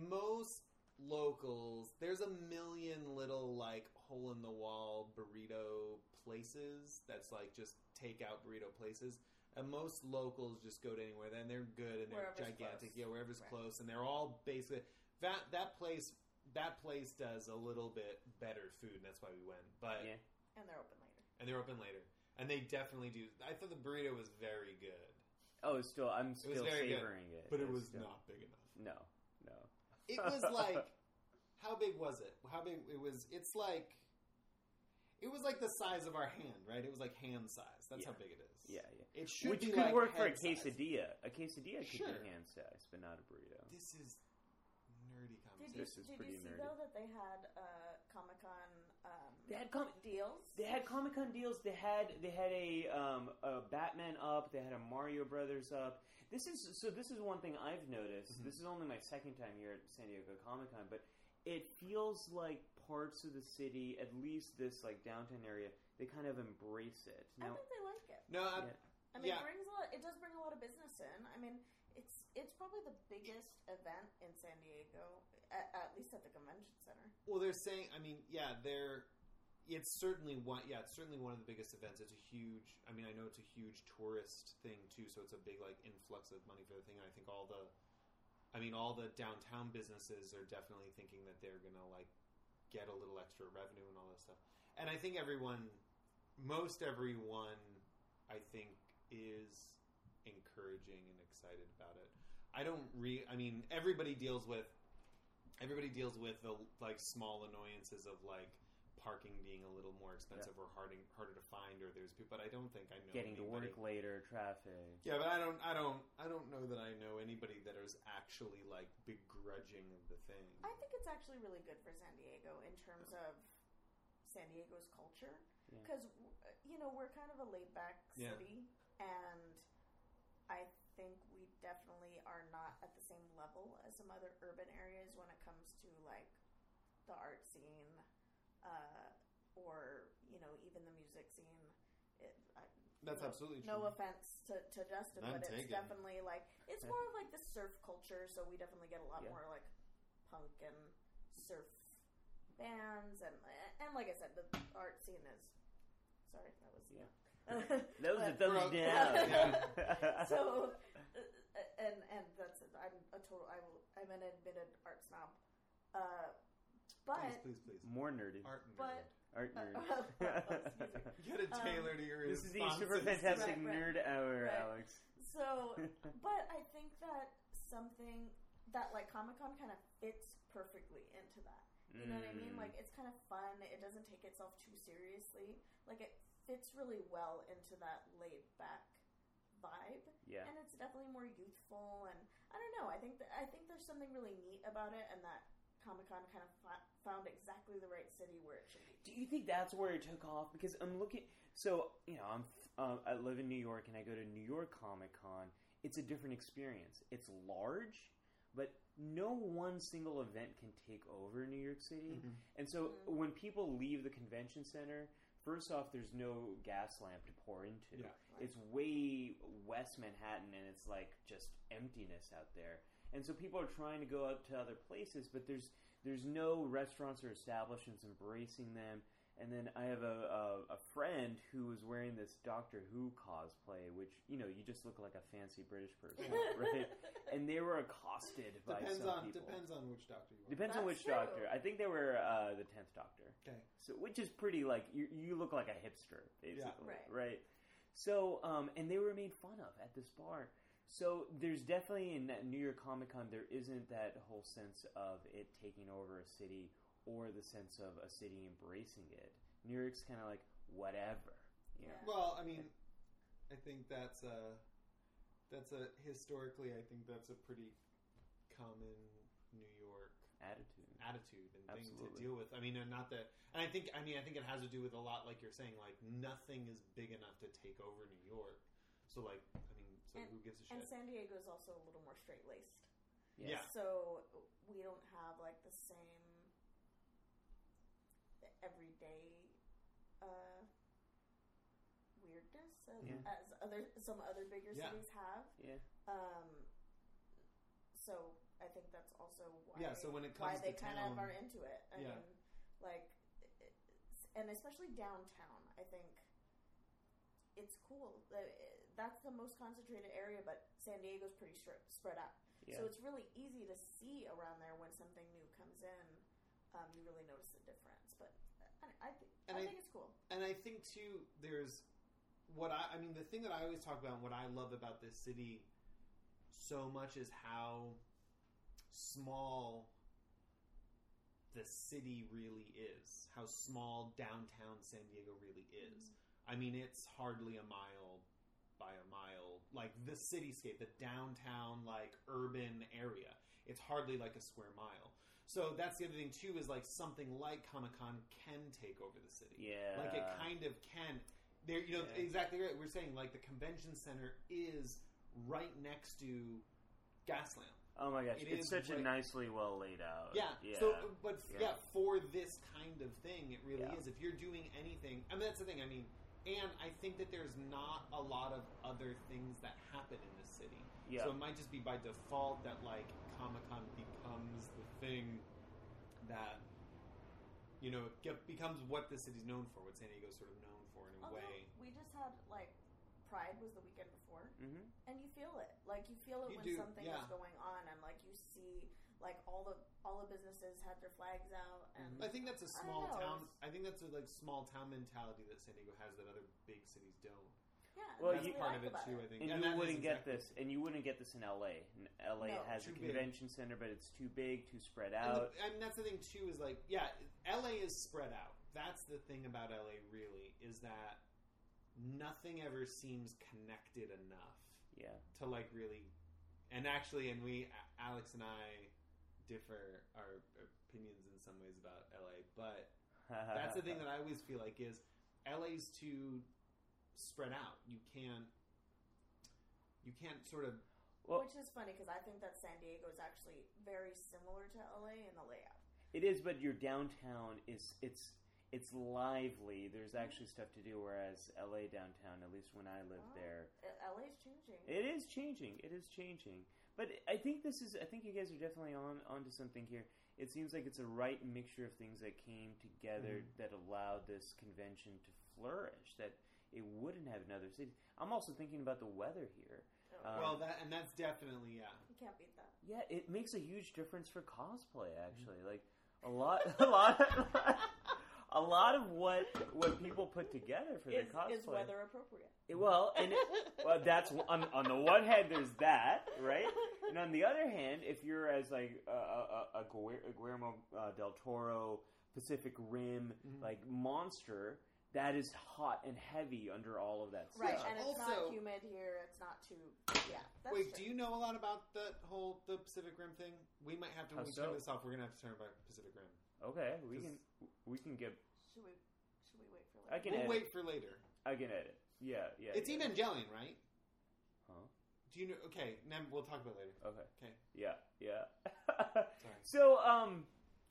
most locals, there's a million little like hole in the wall burrito places. That's like just takeout burrito places. And most locals just go to anywhere. Then they're good and they're Wherever's gigantic. close. Yeah, wherever's Right. close, and they're all basically that that place. That place does a little bit better food, and that's why we went. But Yeah. and they're open later. and they're open later, and they definitely do. I thought the burrito was very good. Oh, still. I'm It was still good, savoring it. but it It's was still- not big enough. No, no. It was like, how big was it? How big? It was. It's like, it was like the size of our hand, right? It was like hand size. That's how big it is. Yeah, yeah. It should Which be could like work for a head size. quesadilla. A quesadilla could Sure. be hand size, but not a burrito. This is nerdy Did you, This is did pretty you see nerdy. though that they had uh, Comic Con um, They had com- deals? They had Comic Con deals. They had they had a um, a Batman up. They had a Mario Brothers up. This is so. This is one thing I've noticed. Mm-hmm. This is only my second time here at San Diego Comic Con, but it feels like parts of the city, at least this like downtown area, they kind of embrace it. I think they like it. No, I, Yeah. I mean, yeah. it brings a lot. It does bring a lot of business in. I mean, it's it's probably the biggest event in San Diego, at, at least at the convention center. Well, they're saying. I mean, yeah, they're. It's certainly one. Yeah, it's certainly one of the biggest events. It's a huge. I mean, I know it's a huge tourist thing too. So it's a big like influx of money for the thing. And I think all the. I mean, all the downtown businesses are definitely thinking that they're gonna like get a little extra revenue and all that stuff. And I think everyone, most everyone, I think is encouraging and excited about it. I don't re. I mean, everybody deals with everybody deals with the like small annoyances of like parking being a little more expensive or harder harder to find or there's people but I don't think I know getting to work later, traffic. yeah but I don't I don't I don't know that I know anybody that is actually like begrudging the thing I think it's actually really good for San Diego in terms of San Diego's culture Yeah. because uh, you know we're kind of a laid back Yeah. city, and I think we definitely are not at the same level as some other urban areas when it comes to like the art scene, uh, or you know even the music scene. It, I, That's no- absolutely No true. offense to, to Justin, None but it's definitely like it's more of like the surf culture. So we definitely get a lot Yeah. more like punk and surf bands, and and like I said, the art scene is. Sorry, that was Yeah. That was a thumbs down. so, uh, and and that's. I'm a total. I will. I'm an admitted art snob. Uh, but please, please, please. More nerdy. Art nerd. But Art uh, nerd. excuse me. You gotta tailor Um, to your This is the responses. super fantastic Right, right, nerd hour, right. Alex. So, but I think that something that like Comic Con kind of fits perfectly into that. You know what I mean? Mm. Like it's kind of fun. It doesn't take itself too seriously. Like it fits really well into that laid back vibe. Yeah. And it's definitely more youthful and I don't know. I think that I think there's something really neat about it and that Comic Con kind of fa- found exactly the right city where it should be. Do you think that's where it took off? Because I'm looking. So you know, I'm uh, I live in New York, and I go to New York Comic Con. It's a different experience. It's large, but no one single event can take over New York City. Mhm. And so when people leave the convention center, first off, there's no Gaslamp to pour into. Yeah. It's way West Manhattan, and it's like just emptiness out there. And so people are trying to go out to other places, but there's there's no restaurants or establishments embracing them. And then I have a, a, a friend who was wearing this Doctor Who cosplay, which you know you just look like a fancy British person, right? And they were accosted by Depends some on people. depends on which doctor you are. Depends on That's which true. doctor. I think they were uh, the tenth Doctor. Okay. So which is pretty like you you look like a hipster basically, Right. So um, and they were made fun of at this bar. So there's definitely in that New York Comic Con there isn't that whole sense of it taking over a city or the sense of a city embracing it. New York's kind of like whatever. You know? Well, I mean, I think that's a that's a historically. I think that's a pretty common New York attitude, attitude, and thing to deal with. I mean, and not that. And I think, I mean, I think it has to do with a lot, like you're saying, like nothing is big enough to take over New York. So, like, I mean, so and, who gives a and? San Diego is also a little more straight laced. Yeah. So we don't have like the same everyday uh, weirdness as, Yeah. as other some other bigger Yeah. cities have. Yeah. Um, so I think that's also why. Yeah, so when it why comes they to kind of are into it. I Yeah. mean, like, and especially downtown, I think it's cool. Uh, That's the most concentrated area, but San Diego's pretty stri- spread out. Yeah. So it's really easy to see around there when something new comes in. Um, you really notice the difference. But I, I, think, And I I- think it's cool. And I think too, there's what I, I mean, the thing that I always talk about, and what I love about this city so much is how small the city really is. How small downtown San Diego really is. I mean, it's hardly a mile by a mile. Like the cityscape, the downtown, like urban area, it's hardly like a square mile. So that's the other thing too is like something like Comic Con can take over the city. Yeah. like it kind of can. There, you know, Yeah. exactly right. We're saying like the convention center is right next to Gaslamp. Oh my gosh, It it's such a nicely well laid out. Yeah. yeah. So, but yeah. Yeah. for this kind of thing, it really Yeah. is. If you're doing anything, I mean, that's the thing. I mean, and I think that there's not a lot of other things that happen in the city. Yeah. So it might just be by default that like Comic Con becomes the thing that you know get, becomes what the city's known for, what San Diego's sort of known for in a Although way. we just had like Pride was the weekend before, Mhm. and you feel it. Like you feel it You when do, something yeah. is going on, and like you see like all the all the businesses had their flags out, and mm-hmm. I think that's a I don't small know, town. I think that's a like small town mentality that San Diego has that other big cities don't. Yeah, Well, that's you- part of it too. I think, and, that you is wouldn't get this, and you wouldn't get this in LA. N- LA No, has too a big. convention center, but it's too big, too spread And, out. the, and that's the thing too is like yeah, LA is spread out. That's the thing about LA really is that nothing ever seems connected enough. Yeah. To like really, and actually, and we Alex and I differ our opinions in some ways about LA, but that's the thing that I always feel like is LA's too spread out. You can't you can't sort of which is funny because I think that San Diego is actually very similar to LA in the layout. It is, but your downtown is it's it's lively. There's actually stuff to do, whereas LA downtown, at least when I lived Oh, there, LA's changing. It is changing. It is changing. But I think this is. I think you guys are definitely on onto something here. It seems like it's a right mixture of things that came together Mhm. that allowed this convention to flourish. That it wouldn't have in other cities. I'm also thinking about the weather here. Um, well, that and that's definitely yeah. You can't beat that. yeah, it makes a huge difference for cosplay. Actually, like a lot, a lot, a lot of what what people put together for Is, their cosplay is weather appropriate? it- Well, and it, well, that's on on the one hand, there's that, right? And on the other hand, if you're as like a, a, a a Guillermo uh, del Toro Pacific Rim like monster, that is hot and heavy under all of that Right, stuff. and it's Also- not humid here. It's not too. Yeah. That's Wait, true. do you know a lot about the whole the Pacific Rim thing? We might have to How when we so? turn this off. We're gonna have to turn about Pacific Rim. Okay, we can we can get. Should we? Should we wait for? later? I can we'll edit. wait for later. I can edit. Yeah, yeah. it's yeah. Evangelion, right? Huh? Do you know? Okay, then we'll talk about it later. Okay. Okay. Yeah, yeah. Sorry. so, um,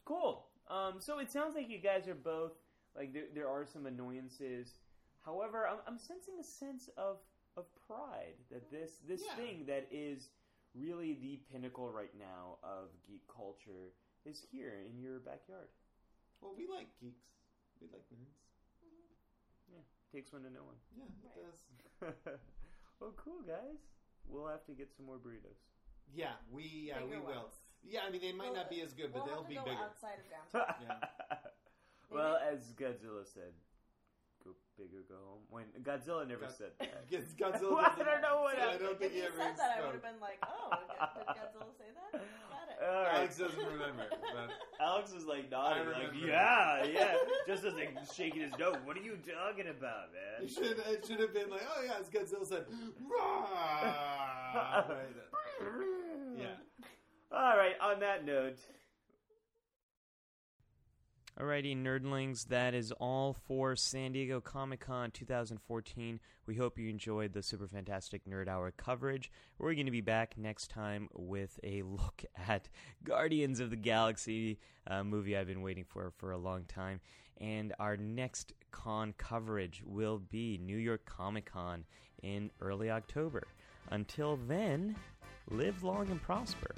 cool. Um, so it sounds like you guys are both like there, there are some annoyances. However, I'm, I'm sensing a sense of of pride that this this Yeah. thing that is really the pinnacle right now of geek culture is here in your backyard. Well, we like geeks. We like nerds. Mm-hmm. Yeah, takes one to know one. Yeah, it does. well, cool guys. We'll have to get some more burritos. Yeah, we yeah Bigger we will. ones. Yeah, I mean they might We'll- not be as good, but we'll they'll have to be go bigger. outside of downtown. yeah. Well, as Godzilla said, "Go big or go home." When Godzilla never God- said that. Yes, Godzilla I doesn't- don't know what I happened. don't think if he you ever said that, I would have been like, "Oh, did Godzilla say that? Got it." All right. Alex doesn't remember. But Alex was like nodding, like, remember. yeah, yeah, just as like shaking his nose. What are you talking about, man? it should it should have been like, oh yeah, it's Godzilla said, "Rah!" Right. yeah. All right. On that note, Alrighty, nerdlings, that is all for San Diego Comic Con 2014. We hope you enjoyed the super fantastic Nerd Hour coverage. We're going to be back next time with a look at Guardians of the Galaxy, a movie I've been waiting for for a long time. And our next con coverage will be New York Comic Con in early October. Until then, live long and prosper.